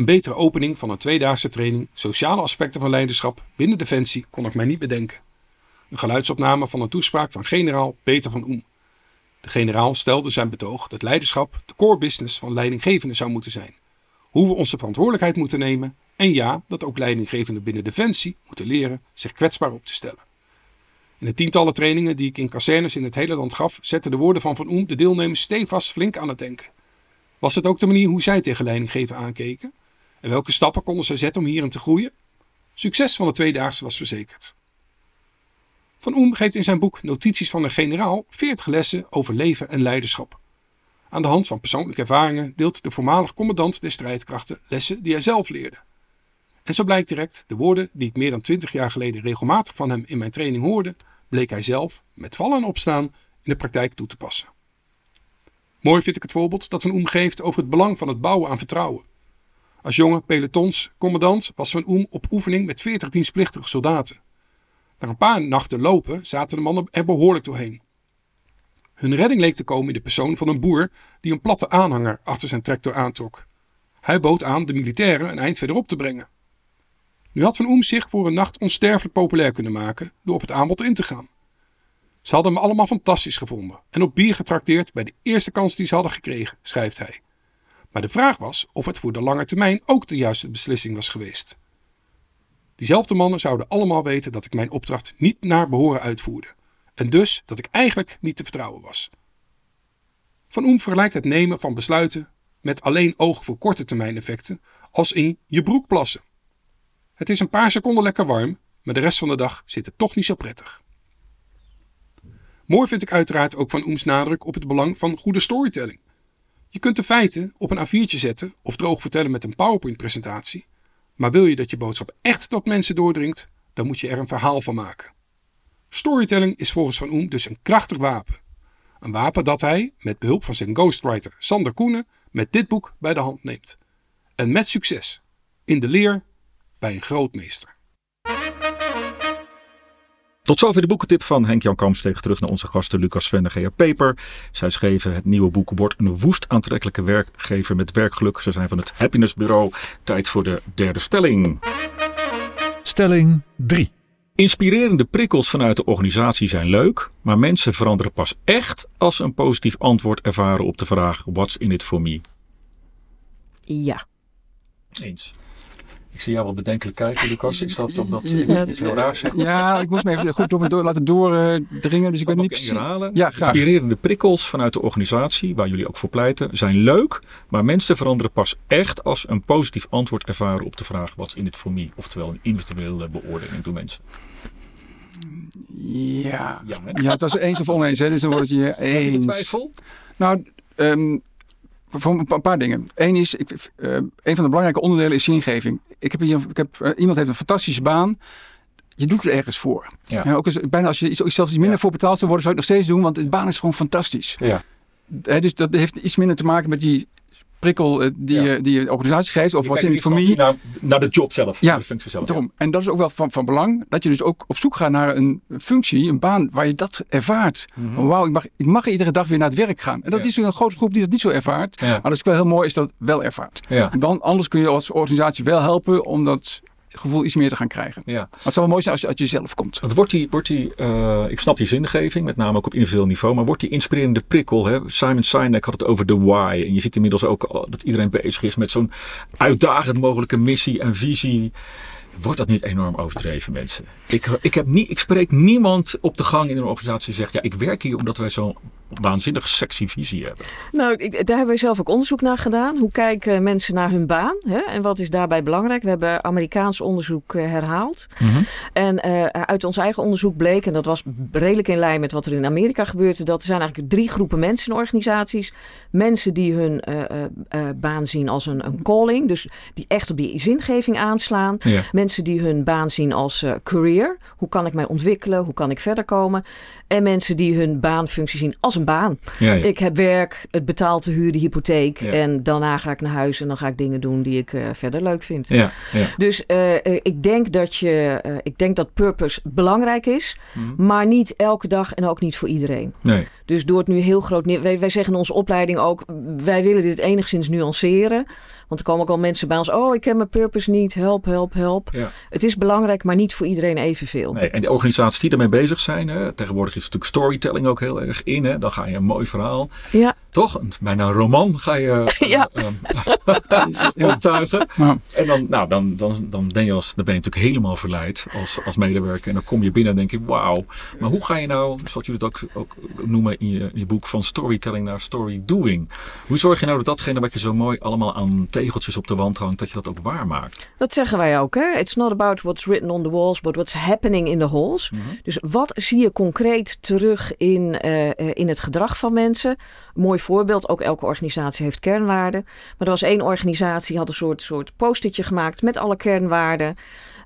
Een betere opening van een tweedaagse training Sociale aspecten van leiderschap binnen Defensie kon ik mij niet bedenken. Een geluidsopname van een toespraak van generaal Peter van Oem. De generaal stelde zijn betoog dat leiderschap de core business van leidinggevenden zou moeten zijn. Hoe we onze verantwoordelijkheid moeten nemen en ja, dat ook leidinggevenden binnen Defensie moeten leren zich kwetsbaar op te stellen. In de tientallen trainingen die ik in kazernes in het hele land gaf, zetten de woorden van Van Oem de deelnemers stevast flink aan het denken. Was het ook de manier hoe zij tegen leidinggeven aankeken? En welke stappen konden zij zetten om hierin te groeien? Succes van de tweedaagse was verzekerd. Van Oem geeft in zijn boek Notities van een generaal 40 lessen over leven en leiderschap. Aan de hand van persoonlijke ervaringen deelt de voormalig commandant der strijdkrachten lessen die hij zelf leerde. En zo blijkt direct, de woorden die ik meer dan 20 jaar geleden regelmatig van hem in mijn training hoorde, bleek hij zelf, met vallen en opstaan, in de praktijk toe te passen. Mooi vind ik het voorbeeld dat Van Oem geeft over het belang van het bouwen aan vertrouwen. Als jonge pelotonscommandant was Van Oem op oefening met 40 dienstplichtige soldaten. Na een paar nachten lopen zaten de mannen er behoorlijk doorheen. Hun redding leek te komen in de persoon van een boer die een platte aanhanger achter zijn tractor aantrok. Hij bood aan de militairen een eind verderop te brengen. Nu had Van Oem zich voor een nacht onsterfelijk populair kunnen maken door op het aanbod in te gaan. Ze hadden me allemaal fantastisch gevonden en op bier getrakteerd bij de eerste kans die ze hadden gekregen, schrijft hij. Maar de vraag was of het voor de lange termijn ook de juiste beslissing was geweest. Diezelfde mannen zouden allemaal weten dat ik mijn opdracht niet naar behoren uitvoerde. En dus dat ik eigenlijk niet te vertrouwen was. Van Oem vergelijkt het nemen van besluiten met alleen oog voor korte termijn effecten als in je broek plassen. Het is een paar seconden lekker warm, maar de rest van de dag zit het toch niet zo prettig. Mooi vind ik uiteraard ook van Oems nadruk op het belang van goede storytelling. Je kunt de feiten op een A4'tje zetten of droog vertellen met een PowerPoint-presentatie, maar wil je dat je boodschap echt tot mensen doordringt, dan moet je er een verhaal van maken. Storytelling is volgens Van Oem dus een krachtig wapen. Een wapen dat hij, met behulp van zijn ghostwriter Sander Koenen, met dit boek bij de hand neemt. En met succes. In de leer bij een grootmeester. Tot zover de boekentip van Henk-Jan Kamsteeg. Terug naar onze gasten Lucas Sven en Gea Peper. Zij schreven het nieuwe boek wordt een woest aantrekkelijke werkgever met werkgeluk. Ze zijn van het Happiness Bureau. Tijd voor de derde stelling. Stelling 3. Inspirerende prikkels vanuit de organisatie zijn leuk, maar mensen veranderen pas echt als ze een positief antwoord ervaren op de vraag: What's in it for me? Ja. Eens. Ik zie jou wel bedenkelijk kijken, Lucas. Is dat omdat Ja, heel raars zegt? Ja, ik moest me even goed door, door, laten doordringen. dus ik weet niet precies. herhalen. Ja, graag. Inspirerende prikkels vanuit de organisatie, waar jullie ook voor pleiten, zijn leuk, maar mensen veranderen pas echt als een positief antwoord ervaren op de vraag: What's in it for me? Oftewel een individuele beoordeling door mensen. Ja. Ja, het was eens of oneens, hè, dus dan wordt het je (laughs) Is eens. twijfel? Nou, ehm, voor een pa- paar dingen. Eén is, ik, eh, een van de belangrijke onderdelen is zingeving. Ik heb hier, ik heb, eh, iemand heeft een fantastische baan. Je doet er ergens voor. Ja. Ja, ook als, bijna als je iets- zelfs iets minder Ja. voor betaald zou worden, zou je het nog steeds doen, want de baan is gewoon fantastisch. Ja. Dus dat heeft iets minder te maken met die prikkel eh, die, Ja. je, die je organisatie geeft, of wat in het voor familie naar, naar de job zelf, Ja, de functie zelf. Daarom. En dat is ook wel van, van belang, dat je dus ook op zoek gaat naar een functie, een baan waar je dat ervaart. Van, Wauw, ik mag, ik mag iedere dag weer naar het werk gaan. En dat Mhm. Ja. is een grote groep die dat niet zo ervaart. Maar dat is wel heel mooi is dat het wel ervaart. Dan, anders kun je als organisatie wel helpen om dat gevoel iets meer te gaan krijgen. Ja. Maar het zou wel mooi zijn als je uit jezelf komt. Want wordt die, wordt die eh, ik snap die zingeving, met name ook op individueel niveau, maar wordt die inspirerende prikkel, hè? Simon Sinek had het over de why. En je ziet inmiddels ook dat iedereen bezig is met zo'n uitdagend mogelijke missie en visie. Wordt dat niet enorm overdreven, mensen? Ik, ik, heb niet, ik spreek niemand op de gang in een organisatie die zegt, ja, ik werk hier omdat wij zo'n waanzinnig sexy visie hebben. Nou, ik, daar hebben wij zelf ook onderzoek naar gedaan. Hoe kijken mensen naar hun baan? Hè? En wat is daarbij belangrijk? We hebben Amerikaans onderzoek uh, herhaald. Mhm. En uh, uit ons eigen onderzoek bleek, en dat was redelijk in lijn met wat er in Amerika gebeurde, dat er zijn eigenlijk drie groepen mensen in organisaties. Mensen die hun uh, baan zien als een, een, calling, dus die echt op die zingeving aanslaan. Ja. Mensen die hun baan zien als career. Hoe kan ik mij ontwikkelen? Hoe kan ik verder komen? En mensen die hun baanfunctie zien als een baan. Ja, ja. Ik heb werk, het betaalt de huur, de hypotheek. Ja. En daarna ga ik naar huis en dan ga ik dingen doen die ik uh, verder leuk vind. Ja, ja. Dus uh, ik denk dat je, uh, ik denk dat purpose belangrijk is, Mhm. maar niet elke dag en ook niet voor iedereen. Nee. Dus door het nu heel groot neer. Wij, wij zeggen in onze opleiding ook, wij willen dit enigszins nuanceren. Want er komen ook al mensen bij ons. Oh, ik ken mijn purpose niet. Help, help, help. Het is belangrijk, maar niet voor iedereen evenveel. Nee, en de organisaties die ermee bezig zijn, hè, tegenwoordig is natuurlijk storytelling ook heel erg in. Hè, dan ga je een mooi verhaal, Ja, toch? Een, bijna een roman ga je uh, (laughs) Ja. uh, (laughs) optuigen. Ja. En dan, nou, dan, dan, dan, ben je als, dan ben je natuurlijk helemaal verleid als, als medewerker. En dan kom je binnen en denk je, wauw. Maar hoe ga je nou, zoals jullie het ook, ook noemen in je, in je boek, van storytelling naar story doing. Hoe zorg je nou dat datgene wat je zo mooi allemaal aan tegeltjes op de wand hangt, dat je dat ook waarmaakt? dat zeggen wij ook. Hè? It's not about what's written on the walls, but what's happening in the halls. Mhm. Dus wat zie je concreet terug in, eh, eh, in het gedrag van mensen? Mooi voorbeeld, ook elke organisatie heeft kernwaarden. Maar er was één organisatie, die had een soort, soort postertje gemaakt met alle kernwaarden.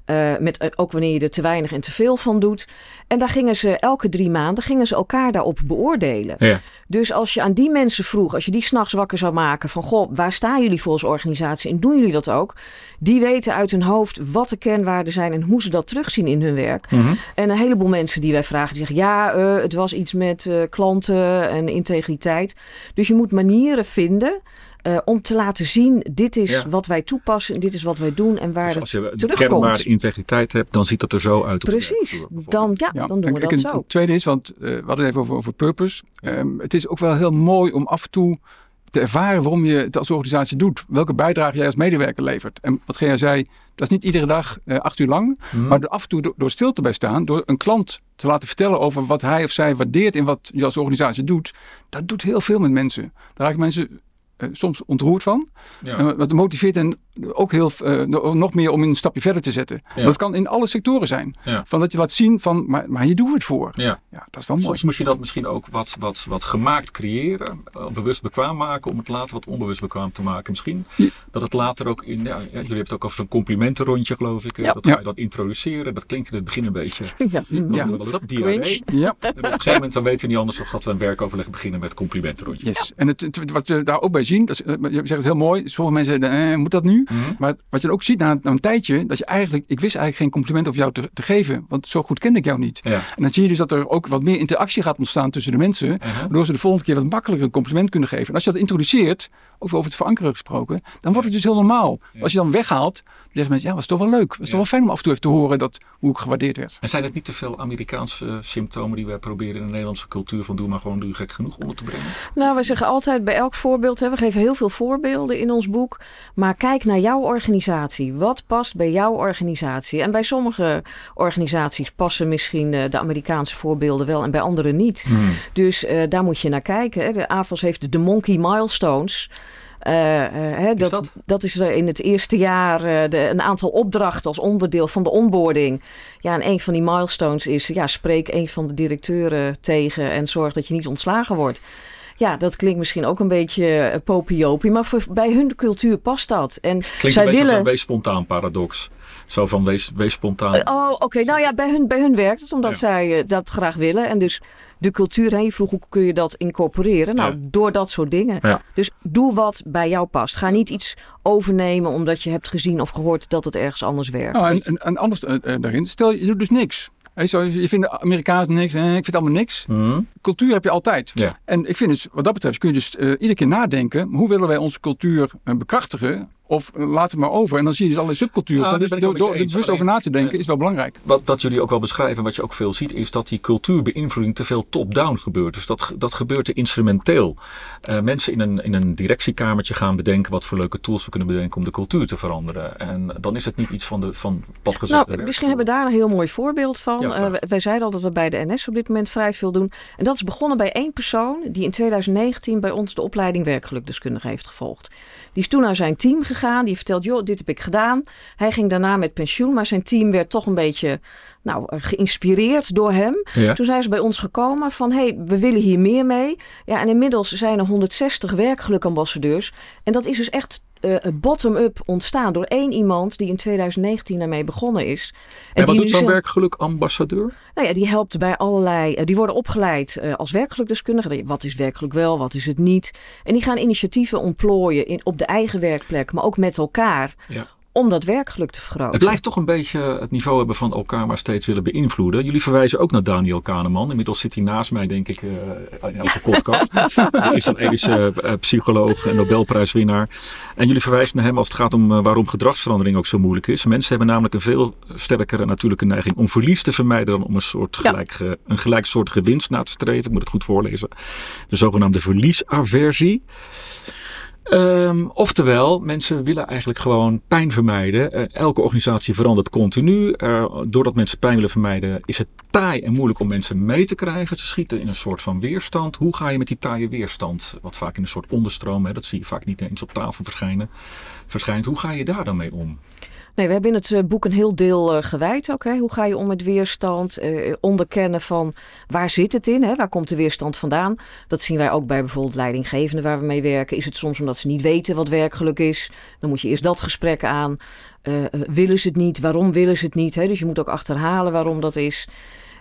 Eh, met eh, ook wanneer je er te weinig en te veel van doet. En daar gingen ze elke drie maanden gingen ze elkaar daarop beoordelen. Ja. Dus als je aan die mensen vroeg, als je die s'nachts wakker zou maken van goh, waar staan jullie voor als organisatie en doen jullie dat ook? Die weten uit hun hoofd wat de kernwaarden zijn en hoe ze dat terugzien in hun werk. Mhm. En een heleboel mensen die wij vragen, die zeggen ja, eh, het was iets met klanten en integriteit. Dus je moet manieren vinden eh, om te laten zien, dit is Ja. wat wij toepassen en dit is wat wij doen en waar Dus als je het de terugkomt. kernwaarde integriteit hebt, dan ziet dat er zo uit. op de Precies, dan, ja, dan doen we en- dat en zo. Het tweede is, want eh, we hadden het even over, over purpose. Ehm, het is ook wel heel mooi om af en toe te ervaren waarom je het als organisatie doet. Welke bijdrage jij als medewerker levert. En wat jij zei, dat is niet iedere dag eh, acht uur lang. Mhm. Maar af en toe door, door stil te bij staan, door een klant te laten vertellen over wat hij of zij waardeert in wat je als organisatie doet. Dat doet heel veel met mensen. Daar raken mensen soms ontroerd van. Ja. Wat motiveert hen ook heel, eh, nog meer om een stapje verder te zetten. Ja. Dat kan in alle sectoren zijn. Ja. Van dat je laat zien van, maar, maar hier doen we het voor. Ja. Ja, dat is wel mooi. Soms moet je dat misschien ook wat, wat, wat gemaakt creëren, eh, bewust bekwaam maken, om het later wat onbewust bekwaam te maken. Misschien Ja. dat dat het later ook in, ja, ja, jullie hebben het ook over zo'n complimentenrondje geloof ik. Ja. Dat ga je dan introduceren. Dat klinkt in het begin een beetje, (laughs) Ja. Ja. wat is dat, diarree. Ja, En op een gegeven moment dan weten we niet anders of dat we een werkoverleg beginnen met complimentenrondjes. yes. En het, wat we daar ook bij zien, dat is, eh, je zegt het heel mooi. Sommige mensen zeggen, eh, moet dat nu? Mhm. Maar wat je dan ook ziet na, na een tijdje, dat je eigenlijk, ik wist eigenlijk geen compliment over jou te, te geven. Want zo goed kende ik jou niet. Ja. En dan zie je dus dat er ook wat meer interactie gaat ontstaan tussen de mensen. Uh-huh. Waardoor ze de volgende keer wat makkelijker een compliment kunnen geven. En als je dat introduceert, ook over het verankeren gesproken, dan wordt het dus heel normaal. Ja. Als je dan weghaalt, dan zeggen mensen, ja, was toch wel leuk. Was Ja. toch wel fijn om af en toe even te horen dat, hoe ik gewaardeerd werd. En zijn het niet te veel Amerikaanse symptomen die wij proberen in de Nederlandse cultuur van doe maar gewoon doe je gek genoeg onder te brengen? Nou, wij zeggen altijd bij elk voorbeeld, hè, we geven heel veel voorbeelden in ons boek. Maar kijk naar jouw organisatie. Wat past bij jouw organisatie? En bij sommige organisaties passen misschien eh, de Amerikaanse voorbeelden wel en bij andere niet. Dus eh, daar moet je naar kijken. Hè. De AFOS heeft de Monkey Milestones. Eh, hè, dat, dat? dat? is er in het eerste jaar de, een aantal opdrachten als onderdeel van de onboarding. Ja, en een van die milestones is, ja, spreek een van de directeuren tegen en zorg dat je niet ontslagen wordt. Ja, dat klinkt misschien ook een beetje eh, popiopie, maar voor, bij hun cultuur past dat. En Klinkt zij een beetje als willen. een wees spontaan paradox. Zo van wees, wees spontaan. Oh, oké. Nou ja, bij hun, bij hun werkt het omdat Ja. zij eh, dat graag willen. En dus de cultuur, hè, je vroeg hoe kun je dat incorporeren? Nou, Ja. door dat soort dingen. Ja. Dus doe wat bij jou past. Ga niet iets overnemen omdat je hebt gezien of gehoord dat het ergens anders werkt. Nou, en, en, en anders eh, eh, daarin, stel je doet dus niks. Hè, zo, je vindt de Amerikaans niks, eh, ik vind allemaal niks. Mhm. Cultuur heb je altijd. Ja. En ik vind dus, wat dat betreft, kun je dus eh, iedere keer nadenken, hoe willen wij onze cultuur eh, bekrachtigen? Of eh, laten we maar over. En dan zie je dus allerlei subculturen. Daar dus ik door, er bewust over na te denken is wel belangrijk. Wat, wat jullie ook wel beschrijven, wat je ook veel ziet, is dat die cultuurbeïnvloeding te veel top-down gebeurt. Dus dat, dat gebeurt te instrumenteel. Eh, mensen in een, in een directiekamertje gaan bedenken wat voor leuke tools we kunnen bedenken om de cultuur te veranderen. En dan is het niet iets van, de, van wat gezegd Nou, misschien hebben we daar een heel mooi voorbeeld van. Ja, Eh, wij- zeiden al dat we bij de NS op dit moment vrij veel doen. En dat dat is begonnen bij één persoon die in 2019 bij ons de opleiding werkgelukdeskundige heeft gevolgd. Die is toen naar zijn team gegaan. Die heeft verteld, joh, dit heb ik gedaan. Hij ging daarna met pensioen, maar zijn team werd toch een beetje nou, eh, geïnspireerd door hem. Ja. Toen zijn ze bij ons gekomen van, hé, hey, we willen hier meer mee. Ja, en inmiddels zijn er 160 werkgelukambassadeurs. En dat is dus echt uh, bottom-up ontstaan door één iemand die in 2019 daarmee begonnen is. En, en wat die doet zo'n zo- werkgelukambassadeur? Nou ja, die helpt bij allerlei. eh, die worden opgeleid eh, als werkgelukdeskundige. Wat is werkgeluk wel, wat is het niet? En die gaan initiatieven ontplooien in, op de eigen werkplek, maar ook met elkaar. Ja. Om dat werkgeluk te vergroten. Het blijft toch een beetje het niveau hebben van elkaar maar steeds willen beïnvloeden. Jullie verwijzen ook naar Daniel Kahneman. Inmiddels zit hij naast mij, denk ik, eh, in elke (laughs) podcast. hij is een ethische eh, psycholoog en Nobelprijswinnaar. En jullie verwijzen naar hem als het gaat om eh, waarom gedragsverandering ook zo moeilijk is. Mensen hebben namelijk een veel sterkere natuurlijke neiging om verlies te vermijden dan om een soort Ja. gelijk, een gelijksoortige winst na te streven. Ik moet het goed voorlezen. De zogenaamde verliesaversie. Ehm, oftewel, mensen willen eigenlijk gewoon pijn vermijden. Eh, elke organisatie verandert continu. Eh, doordat mensen pijn willen vermijden, is het taai en moeilijk om mensen mee te krijgen. Ze schieten in een soort van weerstand. Hoe ga je met die taaie weerstand, wat vaak in een soort onderstroom, hè, dat zie je vaak niet eens op tafel verschijnen, verschijnt. Hoe ga je daar dan mee om? Nee, we hebben in het eh, boek een heel deel eh, gewijd ook. Hè. Hoe ga je om met weerstand? Eh, onderkennen van waar zit het in? Hè? Waar komt de weerstand vandaan? Dat zien wij ook bij bijvoorbeeld leidinggevenden waar we mee werken. Is het soms omdat ze niet weten wat werkgeluk is? Dan moet je eerst dat gesprek aan. Eh, willen ze het niet? Waarom willen ze het niet? Hè? Dus je moet ook achterhalen waarom dat is.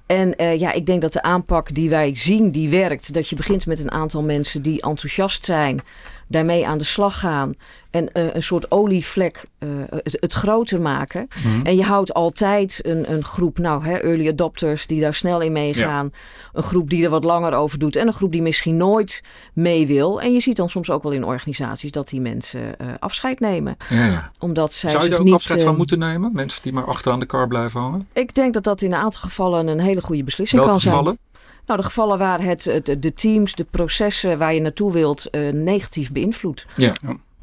En ja, ik denk dat de aanpak die wij zien, die werkt. Dat je begint met een aantal mensen die enthousiast zijn, daarmee aan de slag gaan. En eh, een soort olievlek eh, het, het groter maken. En je houdt altijd een, een groep, nou, hè, early adopters die daar snel in meegaan. Een groep die er wat langer over doet. En een groep die misschien nooit mee wil. En je ziet dan soms ook wel in organisaties dat die mensen eh, afscheid nemen. Ja. Omdat zij Zou je daar ook niet... afscheid van moeten nemen? Mensen die maar achteraan de kar blijven hangen? Ik denk dat dat in een aantal gevallen een hele goede beslissing Welke kan zijn. Nou, de gevallen waar het, het- de teams, de processen waar je naartoe wilt, eh, negatief beïnvloedt.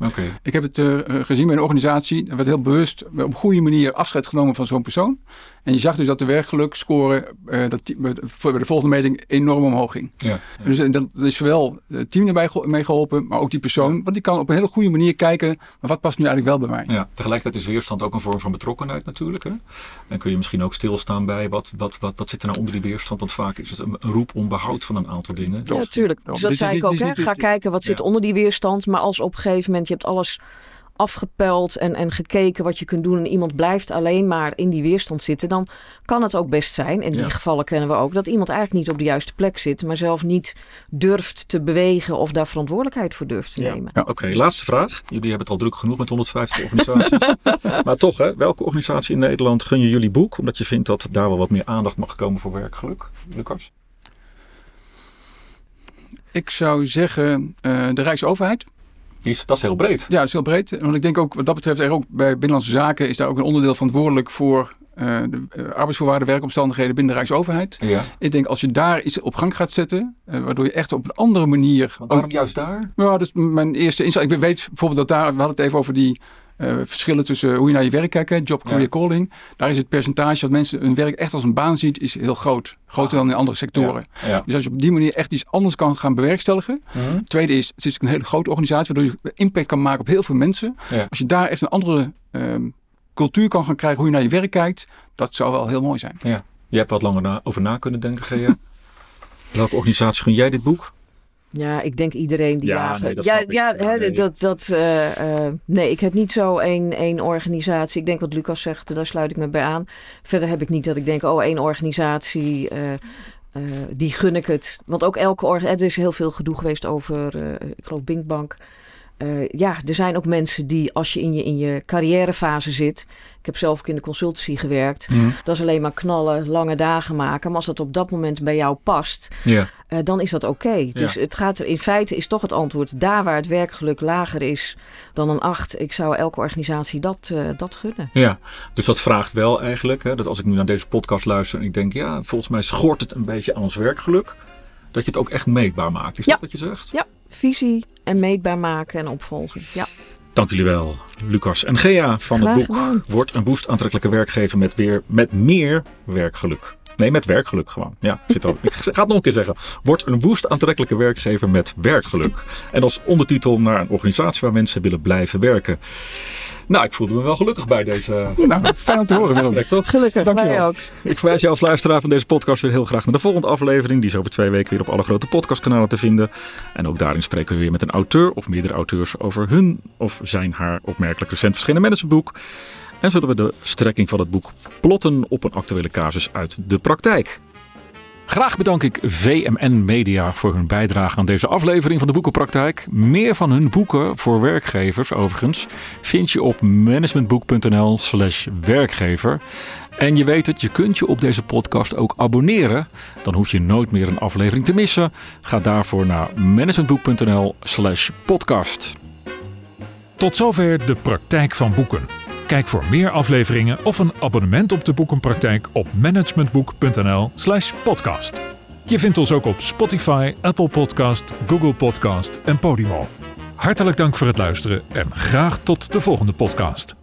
Oké. Ik heb het eh, eh, gezien bij een organisatie. Er werd heel bewust op een goede manier afscheid genomen van zo'n persoon. En je zag dus dat de werkgelukscore eh, dat bij de- volgende meting enorm omhoog ging. Ja. Dus eh, dat is zowel het team erbij mee geholpen, maar ook die persoon. Want die kan op een hele goede manier kijken, maar wat past nu eigenlijk wel bij mij? Ja, tegelijkertijd is weerstand ook een vorm van betrokkenheid natuurlijk. Hè? En kun je misschien ook stilstaan bij wat, wat, wat, wat zit er nou onder die weerstand? Want vaak is het een, een roep om behoud van een aantal dingen. Ja, natuurlijk. Dus dat is zei ik ook. Hè? Ga kijken wat zit onder die weerstand. Maar als op een gegeven moment je hebt alles afgepeld en, en gekeken wat je kunt doen. En iemand blijft alleen maar in die weerstand zitten. Dan kan het ook best zijn. En die Ja. gevallen kennen we ook. Dat iemand eigenlijk niet op de juiste plek zit. Maar zelf niet durft te bewegen of daar verantwoordelijkheid voor durft te Ja. nemen. Oké, laatste vraag. Jullie hebben het al druk genoeg met 150 organisaties. (laughs) maar toch, hè, welke organisatie in Nederland gun je jullie boek? Omdat je vindt dat daar wel wat meer aandacht mag komen voor werkgeluk. Lucas? Ik zou zeggen eh, de Rijksoverheid. Die is, dat is heel breed. Ja, dat is heel breed. Want ik denk ook wat dat betreft, er ook bij Binnenlandse Zaken is daar ook een onderdeel verantwoordelijk voor eh, de eh, arbeidsvoorwaarden, werkomstandigheden binnen de Rijksoverheid. Ja. Ik denk als je daar iets op gang gaat zetten, eh, waardoor je echt op een andere manier. Maar waarom juist daar? Ja, dat is mijn eerste inzicht. Ik weet bijvoorbeeld dat daar, we hadden het even over die eh, verschillen tussen hoe je naar je werk kijkt, hè, job, career, Ja. calling. Daar is het percentage dat mensen hun werk echt als een baan ziet, is heel groot. Groter dan in andere sectoren. Ja. Dus als je op die manier echt iets anders kan gaan bewerkstelligen. Mhm. Tweede is, het is een hele grote organisatie, waardoor je impact kan maken op heel veel mensen. Ja. Als je daar echt een andere ehm, cultuur kan gaan krijgen, hoe je naar je werk kijkt, dat zou wel heel mooi zijn. Je hebt wat langer na, over na kunnen denken, Gea. (laughs) Welke organisatie gun jij dit boek? Ja, ik denk iedereen die Ja, jagen. nee, dat ja, ja, hè, nee. dat, dat, eh, eh, nee, ik heb niet zo één, één organisatie. Ik denk wat Lucas zegt, daar sluit ik me bij aan. Verder heb ik niet dat ik denk, oh, één organisatie, eh, eh, die gun ik het. Want ook elke organisatie, er is heel veel gedoe geweest over, eh, ik geloof, Binkbank. Eh, ja, er zijn ook mensen die, als je in je, in je carrièrefase zit. Ik heb zelf ook in de consultancy gewerkt. Dat is alleen maar knallen, lange dagen maken. Maar als dat op dat moment bij jou past, eh, dan is dat oké. Dus het gaat er in feite is toch het antwoord daar waar het werkgeluk lager is dan een 8. Ik zou elke organisatie dat, eh, dat gunnen. Ja, dus dat vraagt wel eigenlijk, hè, dat als ik nu naar deze podcast luister en ik denk, ja, volgens mij schort het een beetje aan ons werkgeluk, dat je het ook echt meetbaar maakt. Is Ja. dat wat je zegt? Ja, visie en meetbaar maken en opvolging. Ja, Dank jullie wel, Lucas en Gea van Graag het boek gedaan. Wordt een boost aantrekkelijke werkgever met weer met meer werkgeluk. Nee, met werkgeluk gewoon. Ja, zit ook. Ik ga het nog een keer zeggen. Word een woest aantrekkelijke werkgever met werkgeluk. En als ondertitel naar een organisatie waar mensen willen blijven werken. Nou, ik voelde me wel gelukkig bij deze (laughs) Nou, fijn om te horen, Willem. toch? Gelukkig, Dankjewel. wij ook. Ik verwijs je als luisteraar van deze podcast weer heel graag naar de volgende aflevering. Die is over twee weken weer op alle grote podcastkanalen te vinden. En ook daarin spreken we weer met een auteur of meerdere auteurs over hun of zijn haar opmerkelijk recent verschenen managementboek. En zullen we de strekking van het boek plotten op een actuele casus uit de praktijk. Graag bedank ik VMN Media voor hun bijdrage aan deze aflevering van de Boekenpraktijk. Meer van hun boeken voor werkgevers overigens vind je op managementboek.nl slash werkgever. En je weet het, je kunt je op deze podcast ook abonneren. Dan hoef je nooit meer een aflevering te missen. Ga daarvoor naar managementboek.nl slash podcast. Tot zover de praktijk van boeken. Kijk voor meer afleveringen of een abonnement op de boekenpraktijk op managementboek.nl/slash podcast. Je vindt ons ook op Spotify, Apple Podcast, Google Podcast en Podimo. Hartelijk dank voor het luisteren en graag tot de volgende podcast.